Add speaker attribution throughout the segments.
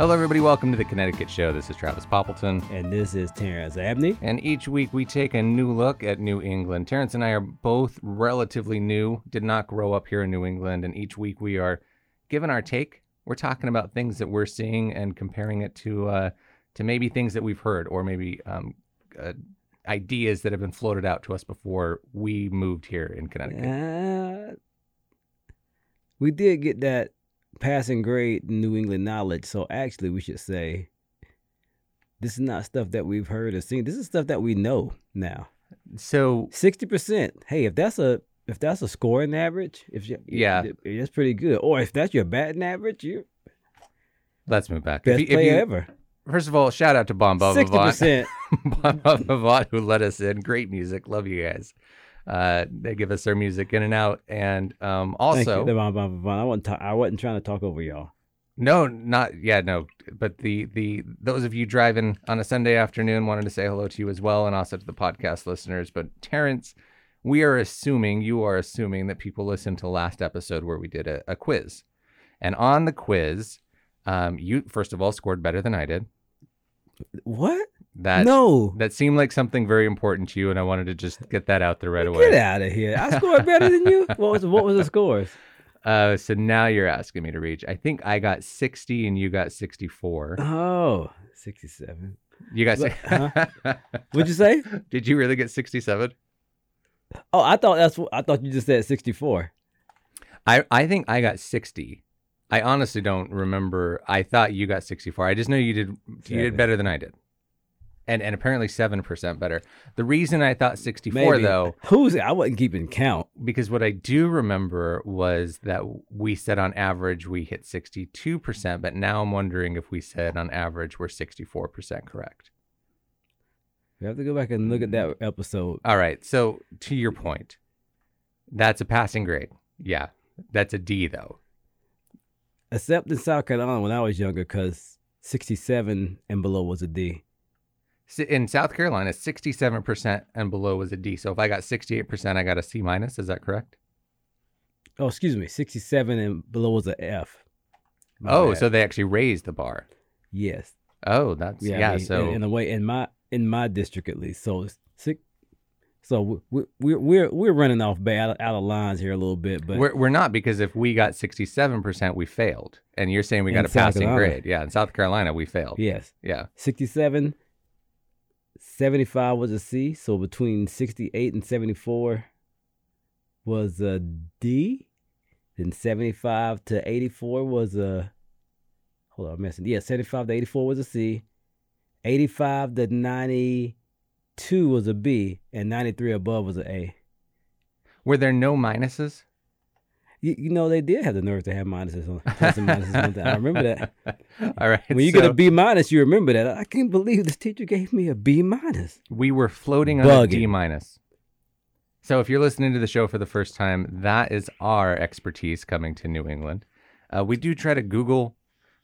Speaker 1: Hello, everybody. Welcome to the Connecticut Show. This is Travis Poppleton.
Speaker 2: And this is Terrence Abney.
Speaker 1: And each week we take a new look at New England. Terrence and I are both relatively new, did not grow up here in New England. And each week we are given our take. We're talking about things that we're seeing and comparing it to uh, to maybe things that we've heard or maybe um, uh, ideas that have been floated out to us before we moved here in Connecticut.
Speaker 2: Uh, we did get that passing grade New England knowledge. So actually, we should say this is not stuff that we've heard or seen. This is stuff that we know now.
Speaker 1: So
Speaker 2: sixty percent. Hey, if that's a if that's a scoring average, if you,
Speaker 1: yeah,
Speaker 2: that's pretty good. Or if that's your batting average, you
Speaker 1: let's move back.
Speaker 2: Best
Speaker 1: if you,
Speaker 2: player
Speaker 1: if you,
Speaker 2: ever.
Speaker 1: First of all, shout out to Bon Bon
Speaker 2: Sixty percent.
Speaker 1: Bon Bon who let us in. Great music. Love you guys. Uh, they give us their music in and out, and um, also,
Speaker 2: I wasn't ta- I wasn't trying to talk over y'all.
Speaker 1: No, not yeah, no. But the the those of you driving on a Sunday afternoon wanted to say hello to you as well, and also to the podcast listeners. But Terrence, we are assuming you are assuming that people listened to last episode where we did a, a quiz, and on the quiz, um, you first of all scored better than I did.
Speaker 2: What?
Speaker 1: That
Speaker 2: no,
Speaker 1: that seemed like something very important to you, and I wanted to just get that out there right away.
Speaker 2: Get out of here! I scored better than you. What was what was the scores?
Speaker 1: Uh, so now you're asking me to reach. I think I got 60 and you got 64.
Speaker 2: Oh, 67.
Speaker 1: You got. But, huh?
Speaker 2: What'd you say?
Speaker 1: Did you really get 67?
Speaker 2: Oh, I thought that's what I thought you just said 64.
Speaker 1: I I think I got 60. I honestly don't remember. I thought you got 64. I just know you did you did better than I did. And and apparently 7% better. The reason I thought 64 though,
Speaker 2: who's I wasn't keeping count
Speaker 1: because what I do remember was that we said on average we hit 62%, but now I'm wondering if we said on average we're 64% correct.
Speaker 2: We have to go back and look at that hmm. episode.
Speaker 1: All right. So to your point, that's a passing grade. Yeah. That's a D though
Speaker 2: except in South Carolina when I was younger, because 67 and below was a D.
Speaker 1: In South Carolina, 67% and below was a D. So if I got 68%, I got a C minus. Is that correct?
Speaker 2: Oh, excuse me. 67 and below was a F.
Speaker 1: My oh, bad. so they actually raised the bar.
Speaker 2: Yes.
Speaker 1: Oh, that's yeah. yeah so
Speaker 2: in, in, a way, in my in my district at least, so six, so we, we, we're we're running off bad out of lines here a little bit, but
Speaker 1: we're, we're not because if we got sixty seven percent, we failed, and you're saying we got a South passing Carolina. grade. Yeah, in South Carolina, we failed.
Speaker 2: Yes.
Speaker 1: Yeah.
Speaker 2: 67, 75 was a C. So between sixty eight and seventy four was a D. Then seventy five to eighty four was a. Hold on, I'm messing. Yeah, seventy five to eighty four was a C. Eighty five to ninety two was a B, and 93 above was an A.
Speaker 1: Were there no minuses?
Speaker 2: You, you know, they did have the nerve to have minuses on, and minuses I remember that.
Speaker 1: All right.
Speaker 2: When you so, get a B minus, you remember that. I can't believe this teacher gave me a B minus.
Speaker 1: We were floating on Bugging. a D minus. So if you're listening to the show for the first time, that is our expertise coming to New England. Uh, we do try to Google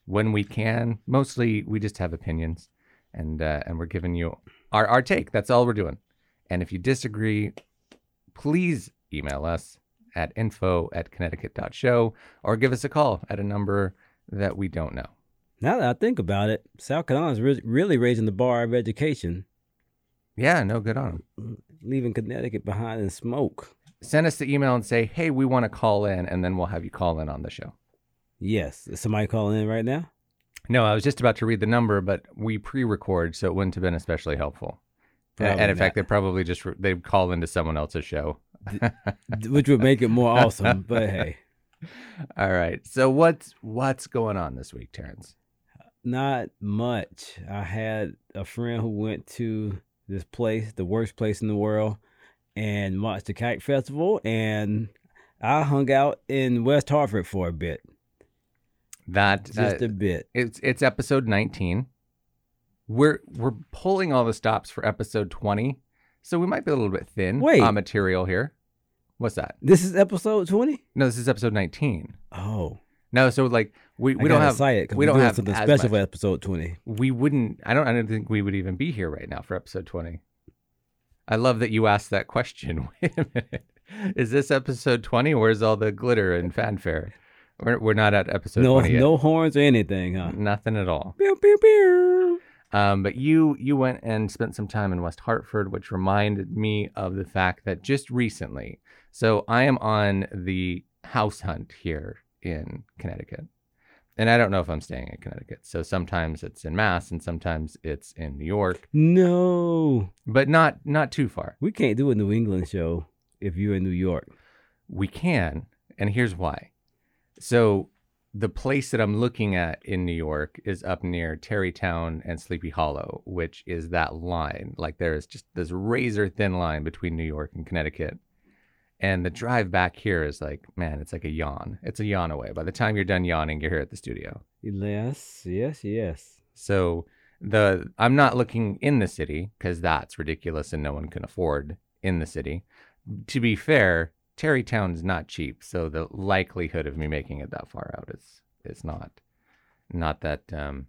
Speaker 1: when we can. Mostly, we just have opinions, and uh, and we're giving you our, our take. That's all we're doing. And if you disagree, please email us at info at connecticut.show or give us a call at a number that we don't know.
Speaker 2: Now that I think about it, South Carolina is re- really raising the bar of education.
Speaker 1: Yeah, no good on them.
Speaker 2: Leaving Connecticut behind in smoke.
Speaker 1: Send us the email and say, hey, we want to call in, and then we'll have you call in on the show.
Speaker 2: Yes. Is somebody calling in right now?
Speaker 1: No, I was just about to read the number, but we pre-record, so it wouldn't have been especially helpful. Probably and in not. fact, they probably just re- they'd call into someone else's show,
Speaker 2: which would make it more awesome. But hey,
Speaker 1: all right. So what's what's going on this week, Terrence?
Speaker 2: Not much. I had a friend who went to this place, the worst place in the world, and watched the Kite Festival, and I hung out in West Hartford for a bit.
Speaker 1: That
Speaker 2: just uh, a bit.
Speaker 1: It's it's episode 19. We're we're pulling all the stops for episode 20, so we might be a little bit thin
Speaker 2: Wait.
Speaker 1: on material here. What's that?
Speaker 2: This is episode 20?
Speaker 1: No, this is episode 19.
Speaker 2: Oh.
Speaker 1: No, so like we, we don't have
Speaker 2: it
Speaker 1: we don't have
Speaker 2: something special for episode 20.
Speaker 1: We wouldn't I don't I don't think we would even be here right now for episode 20. I love that you asked that question. Wait a minute. Is this episode 20 or is all the glitter and fanfare? We're, we're not at episode
Speaker 2: no,
Speaker 1: 20 yet.
Speaker 2: no horns or anything, huh?
Speaker 1: Nothing at all.
Speaker 2: Pew, pew, pew.
Speaker 1: Um, but you you went and spent some time in West Hartford, which reminded me of the fact that just recently, so I am on the house hunt here in Connecticut. And I don't know if I'm staying in Connecticut. So sometimes it's in Mass and sometimes it's in New York,
Speaker 2: No,
Speaker 1: but not not too far.
Speaker 2: we can't do a New England show if you're in New York.
Speaker 1: We can, and here's why. So the place that I'm looking at in New York is up near Tarrytown and Sleepy Hollow, which is that line. Like there is just this razor thin line between New York and Connecticut. And the drive back here is like, man, it's like a yawn. It's a yawn away. By the time you're done yawning, you're here at the studio.
Speaker 2: Yes, yes, yes.
Speaker 1: So the I'm not looking in the city because that's ridiculous and no one can afford in the city. To be fair, Tarrytown's not cheap, so the likelihood of me making it that far out is is not not that um,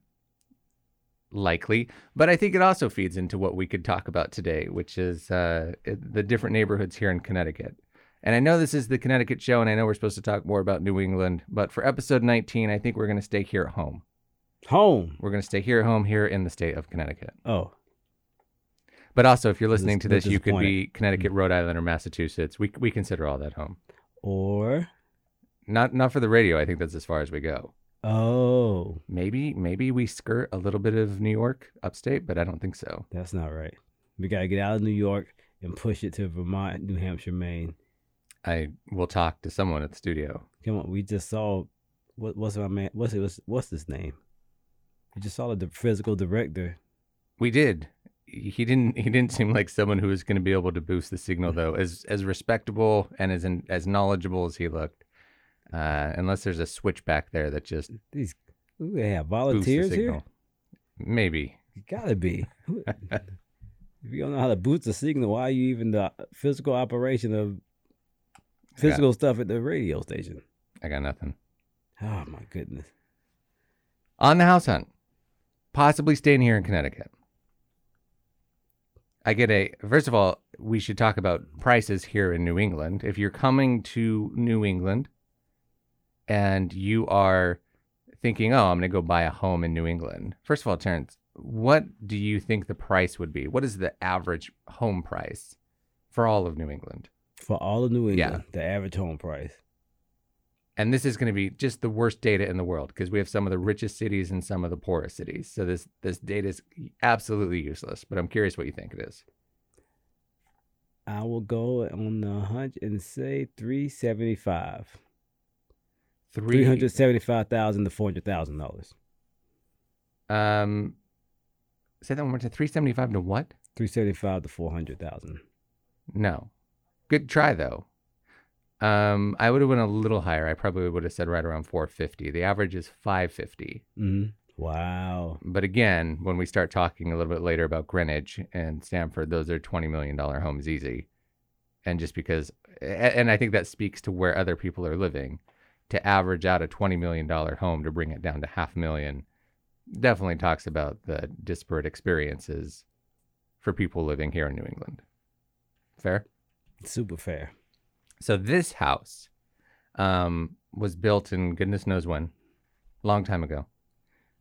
Speaker 1: likely. But I think it also feeds into what we could talk about today, which is uh, the different neighborhoods here in Connecticut. And I know this is the Connecticut show, and I know we're supposed to talk more about New England, but for episode 19, I think we're going to stay here at home.
Speaker 2: Home.
Speaker 1: We're going to stay here at home here in the state of Connecticut.
Speaker 2: Oh,
Speaker 1: But also, if you're listening to
Speaker 2: this
Speaker 1: you could be Connecticut, mm. Rhode Island, or Massachusetts. We we consider all that home.
Speaker 2: or
Speaker 1: Not not for the radio. I think that's as far as we go.
Speaker 2: oh,
Speaker 1: Maybe maybe we skirt a little bit of New York, upstate, but I don't think so.
Speaker 2: that's not right. We gotta get out of New York and push it to Vermont, New Hampshire, Maine.
Speaker 1: I will talk to someone at the studio.
Speaker 2: Come on, we just saw what what's my man? What's it? What's, what's his name? We just saw the physical director.
Speaker 1: We did. He didn't. He didn't seem like someone who was going to be able to boost the signal, though. As as respectable and as in, as knowledgeable as he looked, uh, unless there's a switch back there that just
Speaker 2: These ooh, they have
Speaker 1: the
Speaker 2: volunteers here.
Speaker 1: Maybe.
Speaker 2: You gotta be. If you don't know how to boost the signal, why are you even the physical operation of physical stuff at the radio station?
Speaker 1: I got nothing.
Speaker 2: Oh my goodness.
Speaker 1: on the house hunt, possibly staying here in Connecticut. I get a first of all, we should talk about prices here in New England. If you're coming to New England and you are thinking, "Oh, I'm going to go buy a home in New England." First of all, Terrence, what do you think the price would be? What is the average home price for all of New England?
Speaker 2: For all of New England,
Speaker 1: Yeah.
Speaker 2: England, the average home price.
Speaker 1: And this is going to be just the worst data in the world because we have some of the richest cities and some of the poorest cities. So this this data is absolutely useless. But I'm curious what you think it is.
Speaker 2: I will go on the hunch and say three seventy five. Three hundred seventy five thousand to four hundred thousand dollars.
Speaker 1: Um, say that one more time. Three seventy five to what?
Speaker 2: Three seventy five to four hundred thousand.
Speaker 1: No. Good try though. Um, I would have went a little higher. I probably would have said right around 450. The average is 550.
Speaker 2: Mm-hmm. Wow.
Speaker 1: But again, when we start talking a little bit later about Greenwich and Stamford, those are $20 million homes easy. And just because, and I think that speaks to where other people are living, to average out a $20 million home to bring it down to half a million definitely talks about the disparate experiences for people living here in New England. Fair?
Speaker 2: Super fair.
Speaker 1: So this house um, was built in goodness knows when, long time ago.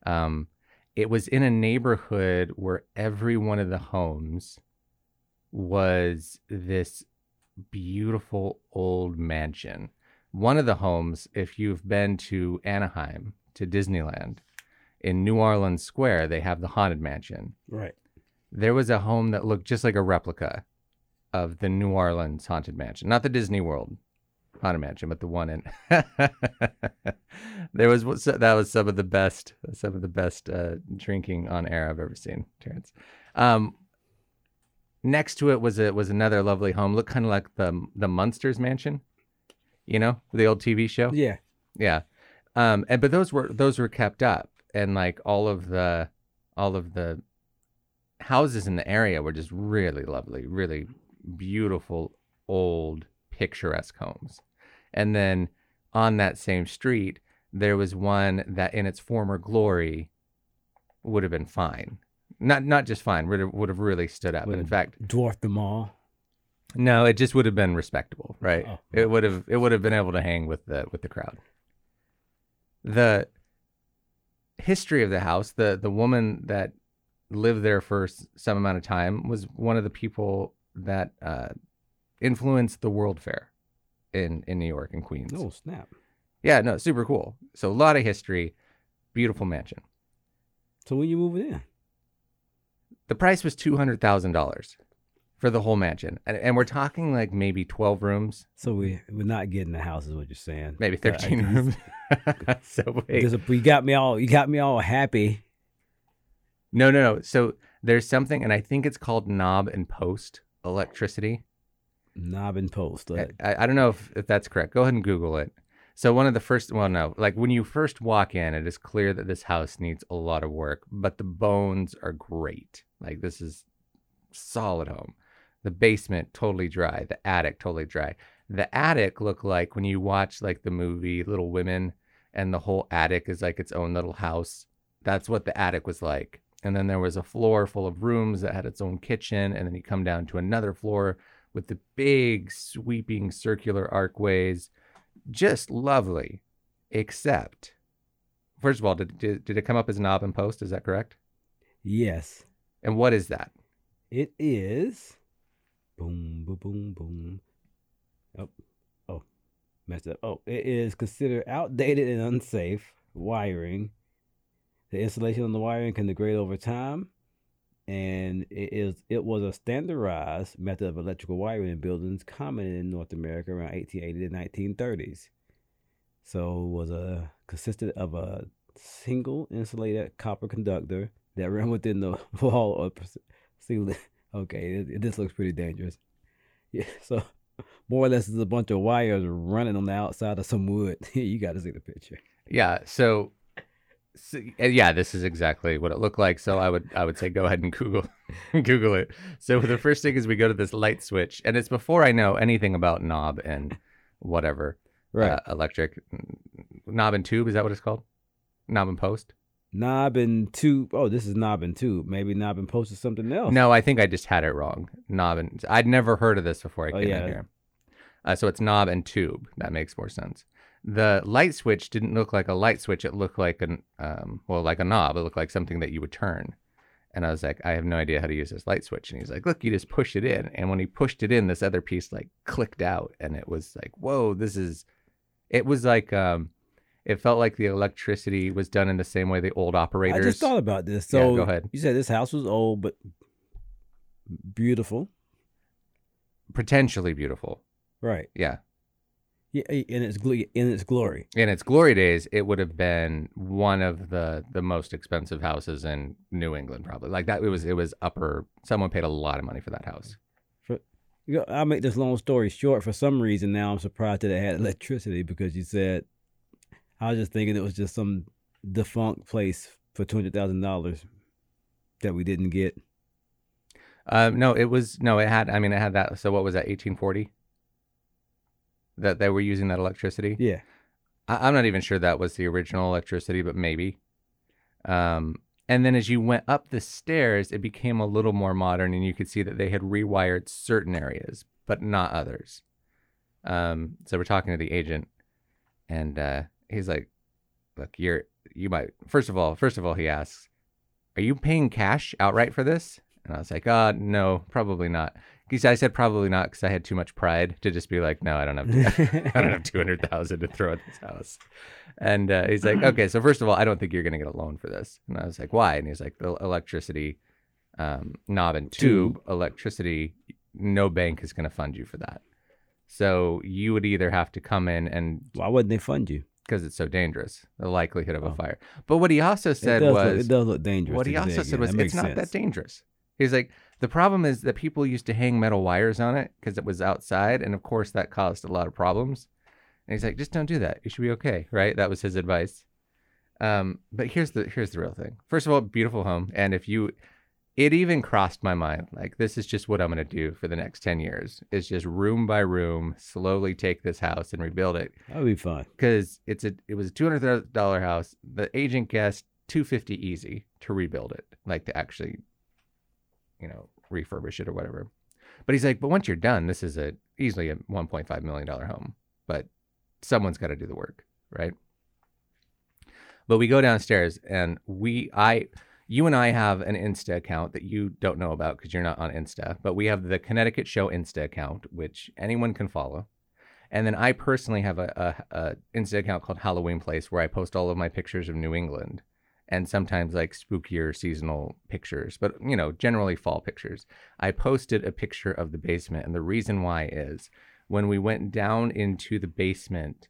Speaker 1: Um, it was in a neighborhood where every one of the homes was this beautiful old mansion. One of the homes, if you've been to Anaheim to Disneyland, in New Orleans Square, they have the haunted mansion
Speaker 2: Right.
Speaker 1: there was a home that looked just like a replica of the New Orleans haunted mansion, not the Disney World haunted mansion, but the one in. there was that was some of the best, some of the best uh, drinking on air I've ever seen, Terrence. Um, next to it was a was another lovely home, looked kind of like the the Munsters mansion, you know, the old TV show.
Speaker 2: Yeah.
Speaker 1: Yeah. Um and but those were those were kept up and like all of the all of the houses in the area were just really lovely, really beautiful old picturesque homes. And then on that same street there was one that in its former glory would have been fine. Not not just fine, would have, would have really stood up.
Speaker 2: Would
Speaker 1: in fact,
Speaker 2: dwarfed them all.
Speaker 1: no, it just would have been respectable, right?
Speaker 2: Oh.
Speaker 1: It would have it would have been able to hang with the with the crowd. the history of the house, the the woman that lived there for some amount of time was one of the people that uh, influenced the World Fair in in New York and Queens.
Speaker 2: Oh snap!
Speaker 1: Yeah, no, super cool. So a lot of history, beautiful mansion.
Speaker 2: So when you moving in?
Speaker 1: The price was two hundred thousand dollars for the whole mansion, and, and we're talking like maybe twelve rooms,
Speaker 2: So we we're not getting the house, is what you're saying?
Speaker 1: maybe thirteen
Speaker 2: guess-
Speaker 1: rooms. so wait,
Speaker 2: Because you got me all you got me all happy.
Speaker 1: no, no, no. So there's something, and I think it's called knob and post electricity.
Speaker 2: Knob and post.
Speaker 1: I, I I don't know if, if that's correct. Go ahead and Google it. So one of the first, well, no, like when you first walk in, it is clear that this house needs a lot of work, but the bones are great. Like this is solid home. The basement totally dry. The attic totally dry. The attic looked like when you watch like the movie Little Women, and the whole attic is like its own little house. That's what the attic was like. And then there was a floor full of rooms that had its own kitchen, and then you come down to another floor with the big sweeping circular archways. Just lovely. Except, first of all, did, did, did it come up as knob and post? Is that correct?
Speaker 2: yes,
Speaker 1: And what is that?
Speaker 2: it is. Boom, boom, boom, boom. Oh, oh, messed up. Oh, it is considered outdated and unsafe wiring. The insulation on the wiring can degrade over time, and it is it was a standardized method of electrical wiring in buildings common in North America around 1880 to 1930s. So it was a consisted of a single insulated copper conductor that ran within the wall or ceiling. Okay, this looks pretty dangerous. Yeah, so more or less it's a bunch of wires running on the outside of some wood. you got to see the picture.
Speaker 1: Yeah. So, so, yeah, this is exactly what it looked like. So I would I would say go ahead and Google Google it. So the first thing is we go to this light switch, and it's before I know anything about knob and whatever uh, electric knob and tube. Is that what it's called? Knob and post?
Speaker 2: knob and tube. Oh, this is knob and tube. Maybe knob and post is something else.
Speaker 1: No, I think I just had it wrong. Knob and I'd never heard of this before I
Speaker 2: Oh,
Speaker 1: came
Speaker 2: yeah.
Speaker 1: in here. Uh, so it's knob and tube. That makes more sense. The light switch didn't look like a light switch. It looked like an um, well, like a knob. It looked like something that you would turn. And I was like, I have no idea how to use this light switch. And he's like, Look, you just push it in. And when he pushed it in, this other piece like clicked out, and it was like, Whoa, this is. It was like um, it felt like the electricity was done in the same way the old operators.
Speaker 2: I just thought about this.
Speaker 1: Yeah,
Speaker 2: So
Speaker 1: go ahead.
Speaker 2: you said this house was old but beautiful,
Speaker 1: potentially beautiful.
Speaker 2: right?
Speaker 1: Yeah.
Speaker 2: Yeah, in its gl- in its glory.
Speaker 1: in its glory days, it would have been one of the the most expensive houses in New England, probably. Like that, it was it was upper. Someone paid a lot of money for that house.
Speaker 2: You know, I'll make this long story short. For some reason, now I'm surprised that it had electricity because you said I was just thinking it was just some defunct place for two hundred thousand dollars that we didn't get.
Speaker 1: Um, no, it was no, it had. I mean, it had that. So what was that? Eighteen forty. That they were using that electricity.
Speaker 2: Yeah,
Speaker 1: I, I'm not even sure that was the original electricity, but maybe. Um, and then as you went up the stairs, it became a little more modern, and you could see that they had rewired certain areas, but not others. Um, so we're talking to the agent, and uh, he's like, "Look, you're you might first of all, first of all, he asks, "Are you paying cash outright for this?" And I was like, "Uh, no, probably not." Because I said probably not because I had too much pride to just be like, "No, I don't have." I don't have two hundred thousand to throw at this house. And uh, he's like, okay, so first of all, I don't think you're gonna get a loan for this. And I was like, why? And he's like, the electricity um, knob and tube electricity. No bank is gonna fund you for that. So you would either have to come in and
Speaker 2: why wouldn't they fund you?
Speaker 1: because it's so dangerous, the likelihood of a
Speaker 2: Oh.
Speaker 1: fire. But what he also said
Speaker 2: it
Speaker 1: was,
Speaker 2: look, it does look dangerous.
Speaker 1: what he also said
Speaker 2: again.
Speaker 1: was, it's not that
Speaker 2: sense.
Speaker 1: dangerous. He's like, the problem is that people used to hang metal wires on it because it was outside, and of course that caused a lot of problems. And he's like, just don't do that. You should be okay, right? That was his advice. Um, but here's the here's the real thing. First of all, beautiful home, and if you, it even crossed my mind like this is just what I'm gonna do for the next ten years. Is just room by room, slowly take this house and rebuild it
Speaker 2: That would be fun.
Speaker 1: because it's a it was a two hundred dollar house. The agent guessed two fifty easy to rebuild it, like to actually, you know, refurbish it or whatever. But he's like, but once you're done, this is a easily a one point five million dollar home. But someone's got to do the work, right? But we go downstairs and we, I, you and I have an Insta account that you don't know about because you're not on Insta, but we have the Connecticut Show Insta account, which anyone can follow. And then I personally have a, a, a Insta account called Halloween Place where I post all of my pictures of New England and sometimes like spookier seasonal pictures, but you know, generally fall pictures. I posted a picture of the basement, and the reason why is when we went down into the basement,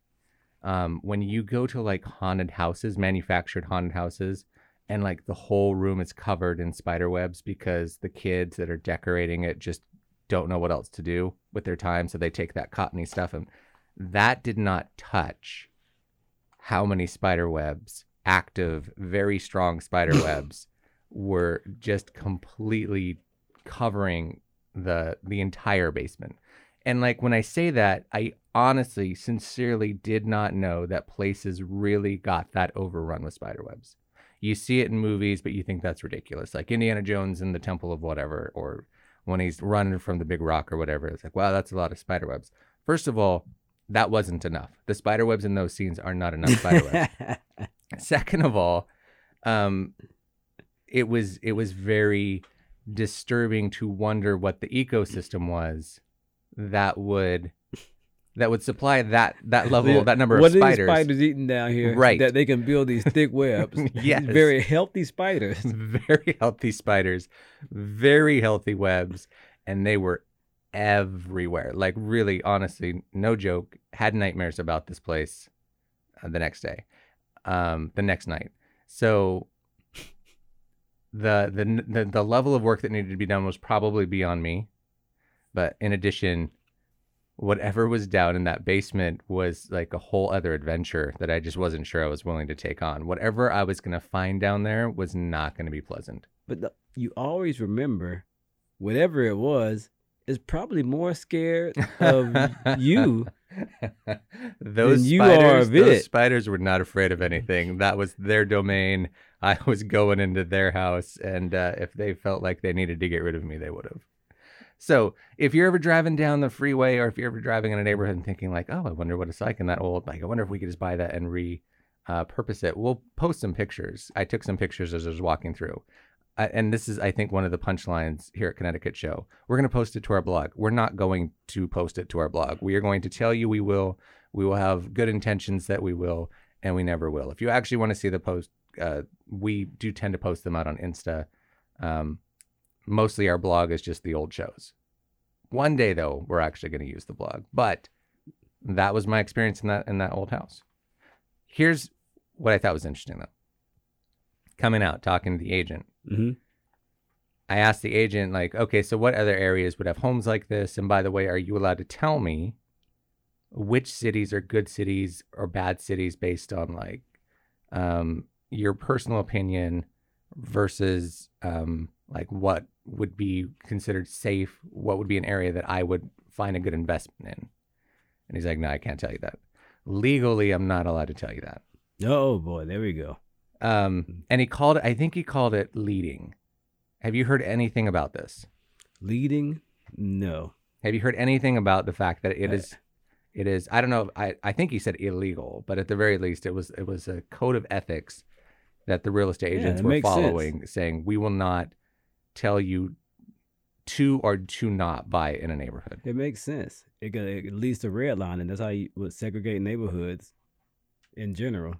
Speaker 1: um, when you go to like haunted houses, manufactured haunted houses, and like the whole room is covered in spider webs because the kids that are decorating it just don't know what else to do with their time, so they take that cottony stuff and that did not touch how many spider webs active, very strong spider webs were just completely covering the the entire basement. And like when I say that, I honestly, sincerely did not know that places really got that overrun with spider webs. You see it in movies, but you think that's ridiculous. Like Indiana Jones in the Temple of whatever, or when he's running from the big rock or whatever. It's like, wow, that's a lot of spider webs. First of all, that wasn't enough. The spider webs in those scenes are not enough spider webs. Second of all, um, it was it was very disturbing to wonder what the ecosystem was that would that would supply that that level that number
Speaker 2: what
Speaker 1: of spiders.
Speaker 2: What are spiders eating down here?
Speaker 1: Right,
Speaker 2: that they can build these thick webs.
Speaker 1: yes,
Speaker 2: very healthy spiders.
Speaker 1: Very healthy spiders, very healthy webs, and they were everywhere. Like really, honestly, no joke. Had nightmares about this place uh, the next day um, the next night. So the, the the the level of work that needed to be done was probably beyond me. But in addition, whatever was down in that basement was like a whole other adventure that I just wasn't sure I was willing to take on. Whatever I was going to find down there was not going to be pleasant.
Speaker 2: But the, you always remember, whatever it was, is probably more scared of you
Speaker 1: those
Speaker 2: you
Speaker 1: spiders,
Speaker 2: are
Speaker 1: those spiders were not afraid of anything. That was their domain. I was going into their house, and uh, if they felt like they needed to get rid of me, they would have. So, if you're ever driving down the freeway, or if you're ever driving in a neighborhood and thinking like, "Oh, I wonder what it's like in that old," like, I wonder if we could just buy that and re uh, purpose it. We'll post some pictures. I took some pictures as I was walking through and this is, I think, one of the punchlines here at Connecticut Show. We're going to post it to our blog. We're not going to post it to our blog. We are going to tell you we will. We will have good intentions that we will, and we never will. If you actually want to see the post, uh, we do tend to post them out on Insta. Um, mostly our blog is just the old shows. One day though, we're actually going to use the blog. But that was my experience in that in that old house. Here's what I thought was interesting though. Coming out, talking to the agent,
Speaker 2: Mm-hmm.
Speaker 1: I asked the agent, like, okay, so what other areas would have homes like this? And by the way, are you allowed to tell me which cities are good cities or bad cities based on like um, your personal opinion versus um, like what would be considered safe? What would be an area that I would find a good investment in? And he's like, no, I can't tell you that. Legally, I'm not allowed to tell you that.
Speaker 2: Oh boy, there we go.
Speaker 1: Um, and he called it, I think he called it leading. Have you heard anything about this?
Speaker 2: Leading? No.
Speaker 1: Have you heard anything about the fact that it is, it is, I don't know, I, I think he said illegal, but at the very least, it was, it was a code of ethics that the real estate agents
Speaker 2: yeah,
Speaker 1: were following,
Speaker 2: sense.
Speaker 1: saying, we will not tell you to or to not buy in a neighborhood.
Speaker 2: It makes sense. It, it leads to redlining. That's how you would segregate neighborhoods in general.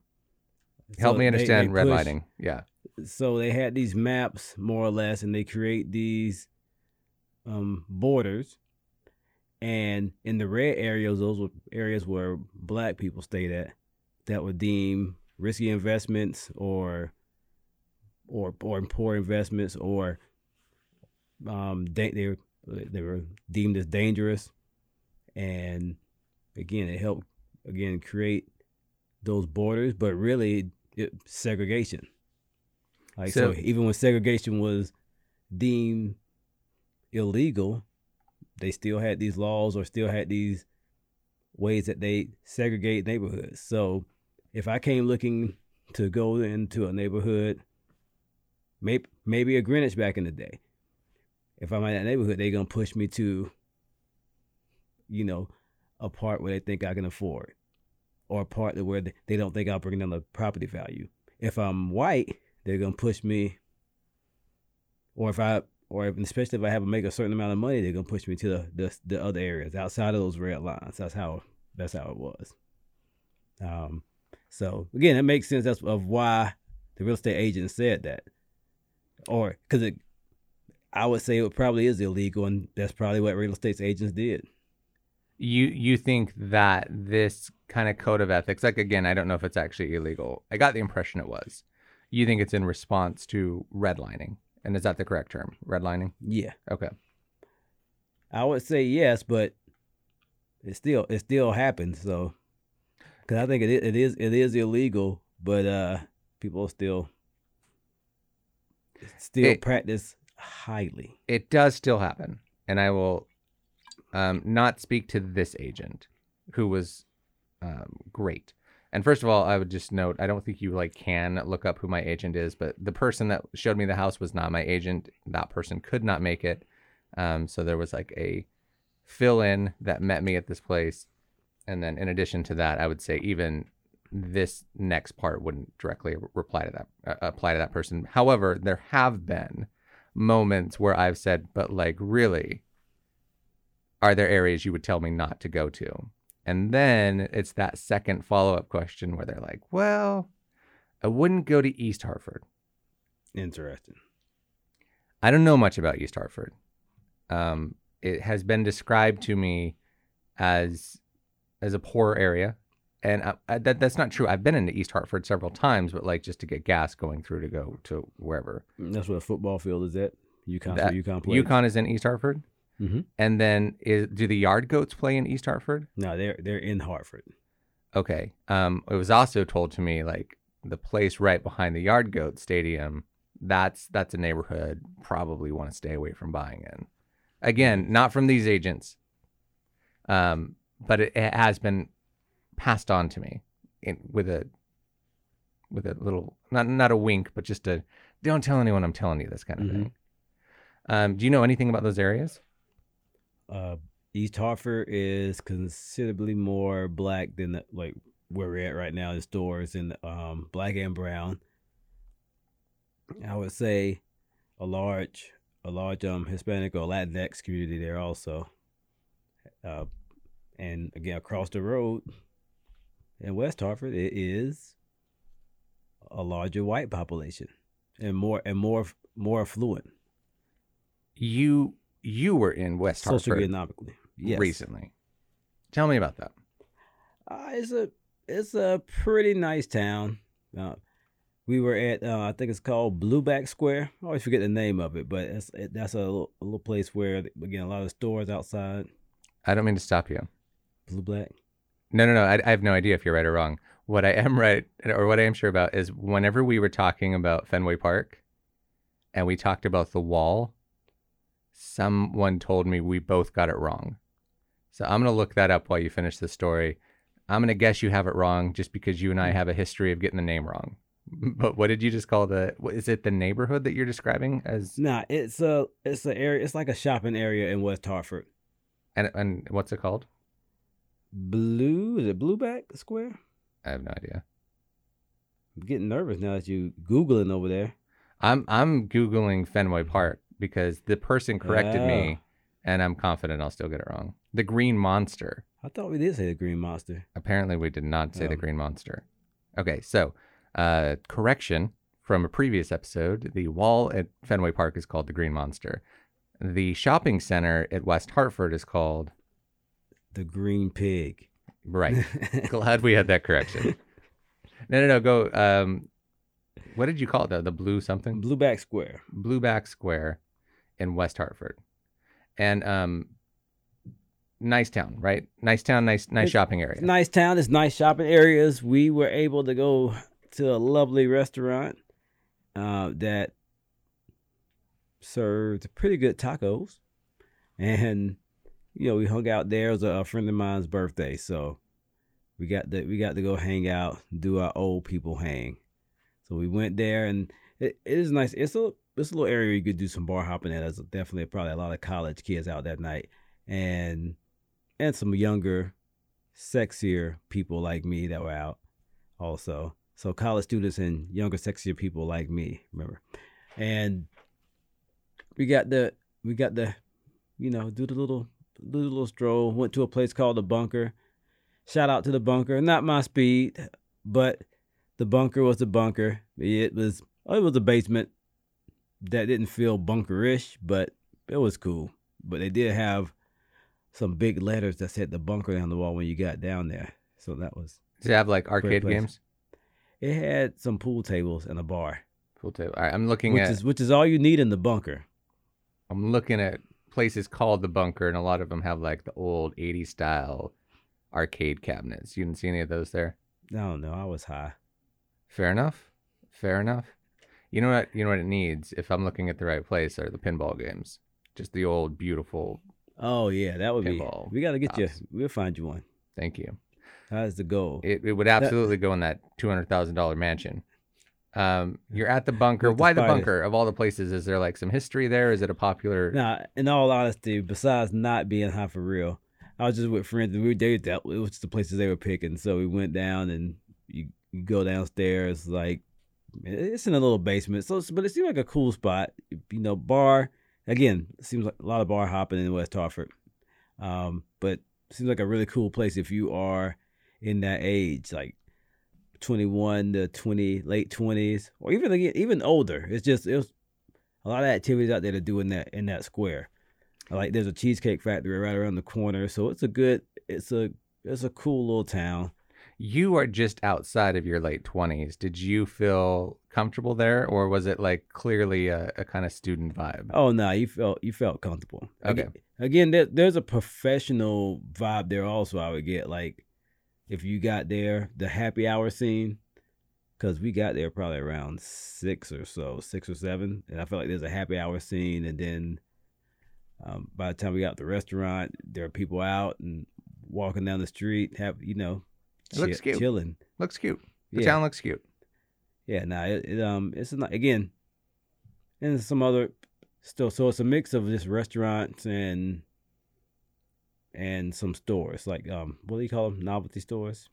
Speaker 1: Help so me understand they, they redlining. Yeah.
Speaker 2: So they had these maps, more or less, and they create these um, borders. And in the red areas, those were areas where black people stayed at that were deemed risky investments or or or poor investments or um they they were, they were deemed as dangerous and again it helped again create those borders but really it, segregation. Like so, so, even when segregation was deemed illegal, they still had these laws or still had these ways that they segregate neighborhoods. So if I came looking to go into a neighborhood, maybe maybe a Greenwich back in the day, if I'm in that neighborhood, they're gonna push me to, you know, a part where they think I can afford or a part where they don't think I'll bring down the property value. if I'm white, they're gonna push me. Or if I, or if, especially if I have to make a certain amount of money, they're gonna push me to the, the the other areas outside of those red lines. That's how that's how it was. Um, so again, that makes sense that's of why the real estate agent said that, or because it, I would say it probably is illegal, and that's probably what real estate agents did.
Speaker 1: You you think that this kind of code of ethics, like again, I don't know if it's actually illegal. I got the impression it was. You think it's in response to redlining, and is that the correct term? Redlining.
Speaker 2: Yeah.
Speaker 1: Okay.
Speaker 2: I would say yes, but it still it still happens. So, because I think it it is it is illegal, but uh, people still still
Speaker 1: It-
Speaker 2: practice highly.
Speaker 1: It does still happen, and I will um, not speak to this agent, who was um, great. And first of all, I would just note I don't think you like can look up who my agent is, but the person that showed me the house was not my agent. That person could not make it, um, so there was like a fill in that met me at this place, and then in addition to that, I would say even this next part wouldn't directly reply to that uh, apply to that person. However, there have been moments where I've said, but like, really, are there areas you would tell me not to go to? And then it's that second follow up question where they're like, well, I wouldn't go to East Hartford.
Speaker 2: Interesting.
Speaker 1: I don't know much about East Hartford. Um, it has been described to me as as a poor area, and I, I, that that's not true. I've been into East Hartford several times, but like just to get gas going through to go to wherever.
Speaker 2: That's where the football field is at. UConn.
Speaker 1: That-
Speaker 2: UConn plays.
Speaker 1: UConn is in East Hartford,
Speaker 2: Mm-hmm.
Speaker 1: and then is do the Yard Goats play in East Hartford?
Speaker 2: No, they're they're in Hartford.
Speaker 1: Okay. Um, it was also told to me like the place right behind the Yard Goat Stadium. That's that's a neighborhood probably want to stay away from buying in. Again, not from these agents, um, but it, it has been passed on to me in, with a with a little not not a wink, but just a don't tell anyone I'm telling you this kind of
Speaker 2: Mhm.
Speaker 1: thing. Um, do you know anything about those areas?
Speaker 2: Uh, East Hartford is considerably more black than the, like where we're at right now. The stores in um black and brown. I would say a large a large um Hispanic or Latinx community there also. Uh, and again across the road in West Hartford, it is a larger white population and more and more more affluent
Speaker 1: You you were in West Hartford
Speaker 2: socioeconomically. Yes.
Speaker 1: recently. Tell me about that.
Speaker 2: Uh, it's a it's a pretty nice town. Uh, we were at uh, I think it's called Blueback Square. I always forget the name of it, but it's, it, that's a little, a little place where again a lot of stores outside.
Speaker 1: I don't mean to stop you.
Speaker 2: Blue Black.
Speaker 1: No, no, no. I, I have no idea if you're right or wrong. What I am right, or what I am sure about, is whenever we were talking about Fenway Park, and we talked about the wall, someone told me we both got it wrong. So I'm gonna look that up while you finish the story. I'm gonna guess you have it wrong just because you and I mm. have a history of getting the name wrong. But what did you just call the? what- Is it the neighborhood that you're describing as?
Speaker 2: Nah, it's a it's a area. It's like a shopping area in West Hartford.
Speaker 1: And and what's it called?
Speaker 2: Blue is it Blueback Square?
Speaker 1: I have no idea.
Speaker 2: I'm getting nervous now that you googling over there.
Speaker 1: I'm I'm googling Fenway Park because the person corrected me,
Speaker 2: Oh.
Speaker 1: and I'm confident I'll still get it wrong. The Green Monster.
Speaker 2: I thought we did say the Green Monster.
Speaker 1: Apparently, we did not say the
Speaker 2: Oh.
Speaker 1: Green Monster. Okay, so uh, correction from a previous episode: the wall at Fenway Park is called the Green Monster. The shopping center at West Hartford is called
Speaker 2: The Green Pig.
Speaker 1: right. Glad we had that correction. No, no, no. Go. Um, what did you call it? The, the blue something?
Speaker 2: Blueback Square.
Speaker 1: Blueback Square in West Hartford. And um nice town, right? Nice town, nice nice
Speaker 2: It's-
Speaker 1: shopping area.
Speaker 2: nice town. It's nice shopping areas. We were able to go to a lovely restaurant uh, that served pretty good tacos, and you know we hung out there. It was a, a friend of mine's birthday, so we got to we got to go hang out, do our old people hang. So we went there, and it, it is nice. It's a a little area you could do some bar hopping at. There's definitely probably a lot of college kids out that night, and and some younger sexier people like me that were out also. So college students and younger, sexier people like me, remember, and we got the we got the, you know, do the little do the little stroll. Went to a place called the Bunker. Shout out to the Bunker. Not my speed, but the Bunker was the Bunker. It was it was a basement that didn't feel bunkerish, but it was cool. But they did have some big letters that said the bunker down the wall when you got down there. So that was.
Speaker 1: Does it have like arcade
Speaker 2: place.
Speaker 1: games?
Speaker 2: It had some pool tables and a bar,
Speaker 1: Pool table. All right, I'm looking
Speaker 2: which
Speaker 1: at
Speaker 2: is which is all you need in the bunker.
Speaker 1: I'm looking at places called the bunker, and a lot of them have like the old 80s style arcade cabinets. You didn't see any of those there?
Speaker 2: I don't. I was high.
Speaker 1: Fair enough. Fair enough. You know what? You know what it needs. If I'm looking at the right place, are the pinball games. Just the old beautiful.
Speaker 2: Oh yeah, that would
Speaker 1: Pinball
Speaker 2: be. We gotta get
Speaker 1: tops.
Speaker 2: you. We'll find you one.
Speaker 1: Thank you.
Speaker 2: That's the goal.
Speaker 1: It, it would absolutely go in that two hundred thousand dollar mansion. Um, you're at the bunker.
Speaker 2: With the
Speaker 1: Why the bunker? Of all the places, is there like some history there? Is it a popular?
Speaker 2: Now, in all honesty, besides not being high for real, I was just with friends and we were they that it was the places they were picking. So we went down and you, you go downstairs like it's in a little basement. So but it seemed like a cool spot. You know, bar again, seems like a lot of bar hopping in West Hartford. Um, but seems like a really cool place if you are in that age, like 21 to 20, late 20s, or even even older. It's just it was a lot of activities out there to do in that in that square. Like there's a cheesecake factory right around the corner, so it's a good, it's a it's a cool little town.
Speaker 1: You are just outside of your late twenties. Did you feel comfortable there, or was it like clearly a, a kind of student vibe?
Speaker 2: Oh no, you felt you felt comfortable.
Speaker 1: Okay.
Speaker 2: Again, again there, there's a professional vibe there also. I would get like if you got there, the happy hour scene, because we got there probably around six or so, six or seven, and I felt like there's a happy hour scene, and then um, by the time we got to the restaurant, there are people out and walking down the street, have you know,
Speaker 1: It looks cute.
Speaker 2: chilling.
Speaker 1: Looks cute. The
Speaker 2: Yeah.
Speaker 1: town looks cute.
Speaker 2: Yeah, nah, it, it um, it's ni- again, and some other still. So it's a mix of just restaurants and and some stores, like um, what do you call them? Novelty stores.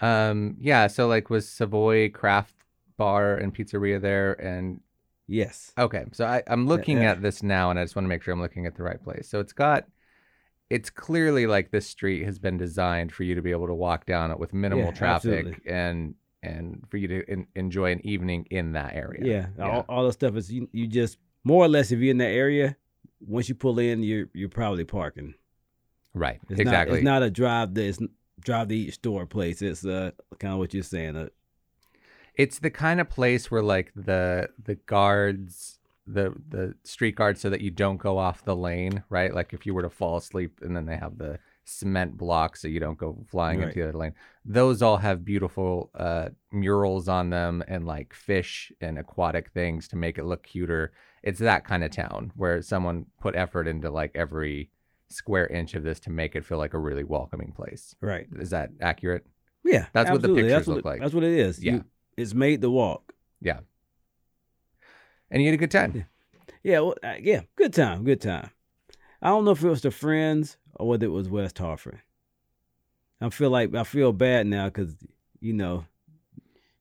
Speaker 1: Um, yeah. So like, was Savoy Craft Bar and Pizzeria there? And
Speaker 2: Yes.
Speaker 1: okay, so I, I'm looking
Speaker 2: yeah.
Speaker 1: at this now, and I just want to make sure I'm looking at the right place. So it's got. It's clearly like this street has been designed for you to be able to walk down it with minimal
Speaker 2: Yeah,
Speaker 1: traffic
Speaker 2: absolutely.
Speaker 1: and and for you to en- enjoy an evening in that area.
Speaker 2: Yeah. All, all the stuff is you, you just more or less if you're in that area, once you pull in, you're you're probably parking.
Speaker 1: Right.
Speaker 2: It's
Speaker 1: exactly.
Speaker 2: Not, it's not a drive. This drive to each store place. It's uh kind of what you're saying. Uh,
Speaker 1: it's the kind of place where like the the guards the the street guards so that you don't go off the lane right like if you were to fall asleep and then they have the cement blocks so you don't go flying
Speaker 2: Right.
Speaker 1: into the other lane those all have beautiful uh murals on them and like fish and aquatic things to make it look cuter it's that kind of town where someone put effort into like every square inch of this to make it feel like a really welcoming place
Speaker 2: right.
Speaker 1: is that accurate
Speaker 2: Yeah.
Speaker 1: That's what the pictures
Speaker 2: what
Speaker 1: look
Speaker 2: it-
Speaker 1: like.
Speaker 2: That's what it is.
Speaker 1: Yeah.
Speaker 2: You, it's made to walk.
Speaker 1: And you had a good time
Speaker 2: Yeah, well, uh, yeah, good time, good time. I don't know if it was the friends or whether it was West Hartford. I feel like I feel bad now because you know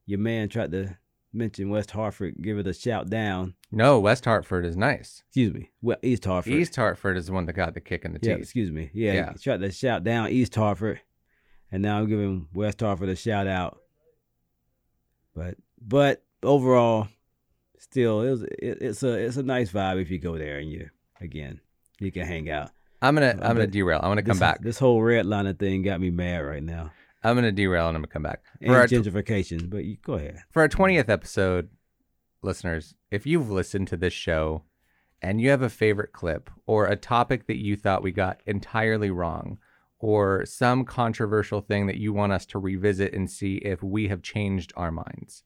Speaker 2: your man tried to mention West Hartford, give it a shout down.
Speaker 1: no west hartford is nice
Speaker 2: Excuse me, well, East Hartford.
Speaker 1: East Hartford is the one that got the kick in the
Speaker 2: yeah,
Speaker 1: teeth.
Speaker 2: excuse me. Yeah,
Speaker 1: Yeah.
Speaker 2: he tried to shout down East Hartford, and now I'm giving West Hartford a shout out. But but overall, still, it was, it, it's a it's a nice vibe if you go there and you again you can hang out.
Speaker 1: I'm gonna I'm gonna derail. I'm gonna come
Speaker 2: this,
Speaker 1: back.
Speaker 2: This whole redliner thing got me mad right now.
Speaker 1: I'm gonna derail and I'm gonna come back.
Speaker 2: And
Speaker 1: For our,
Speaker 2: gentrification, but you go ahead.
Speaker 1: for our 20th episode, listeners, if you've listened to this show and you have a favorite clip or a topic that you thought we got entirely wrong or some controversial thing that you want us to revisit and see if we have changed our minds,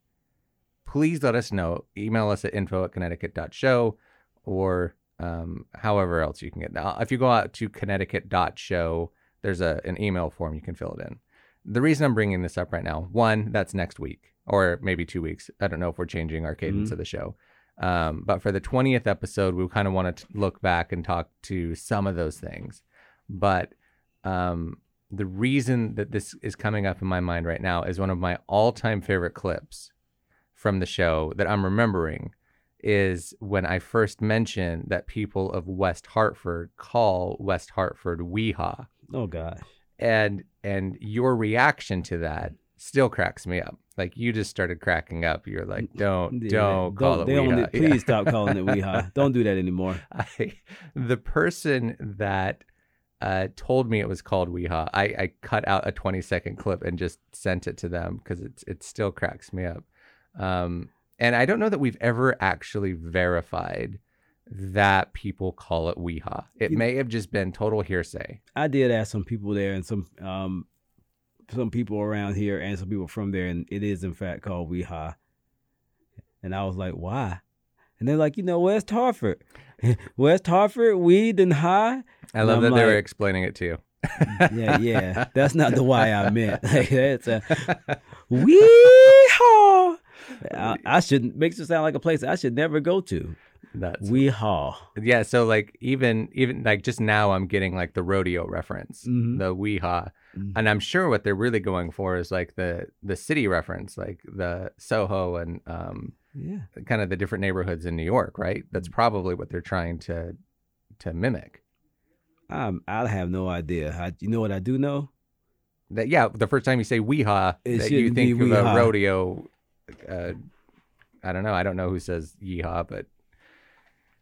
Speaker 1: please let us know. Email us at info at connecticut.show or um, however else you can get. Now, if you go out to connecticut.show, there's a, an email form you can fill it in. The reason I'm bringing this up right now, one, that's next week or maybe two weeks. I don't know if we're changing our cadence
Speaker 2: Mhm.
Speaker 1: of the show. Um, but for the 20th episode, we kind of want to look back and talk to some of those things. But um, the reason that this is coming up in my mind right now is one of my all-time favorite clips from the show that I'm remembering is when I first mentioned that people of West Hartford call West Hartford WeHa.
Speaker 2: Oh gosh.
Speaker 1: And and your reaction to that still cracks me up. Like you just started cracking up. You're like, don't, yeah, don't call don't, it WeHa.
Speaker 2: Only, please yeah. stop calling it WeHa. Don't do that anymore.
Speaker 1: I, the person that uh, told me it was called WeHa, I, I cut out a 20 second clip and just sent it to them because it's it still cracks me up. Um, and I don't know that we've ever actually verified that people call it WeHa. It may have just been total hearsay.
Speaker 2: I did ask some people there and some um some people around here and some people from there, and it is in fact called WeHa. And I was like, why? And they're like, you know, West Hartford, West Hartford, weed and high.
Speaker 1: I love that like, they were explaining it to you.
Speaker 2: yeah, yeah, that's not the why I meant. Like, that's a WeHa. I, I should makes it sound like a place I should never go to. That's WeHa.
Speaker 1: Yeah, so like even even like just now I'm getting like the rodeo reference, mm-hmm. the WeHa, mm-hmm. and I'm sure what they're really going for is like the the city reference, like the Soho and um yeah, kind of the different neighborhoods in New York, right? That's probably what they're trying to to mimic.
Speaker 2: Um, I have no idea. I, you know what I do know?
Speaker 1: That yeah, the first time you say WeHa, it that you think of a rodeo uh, I don't know. I don't know who says yeehaw, but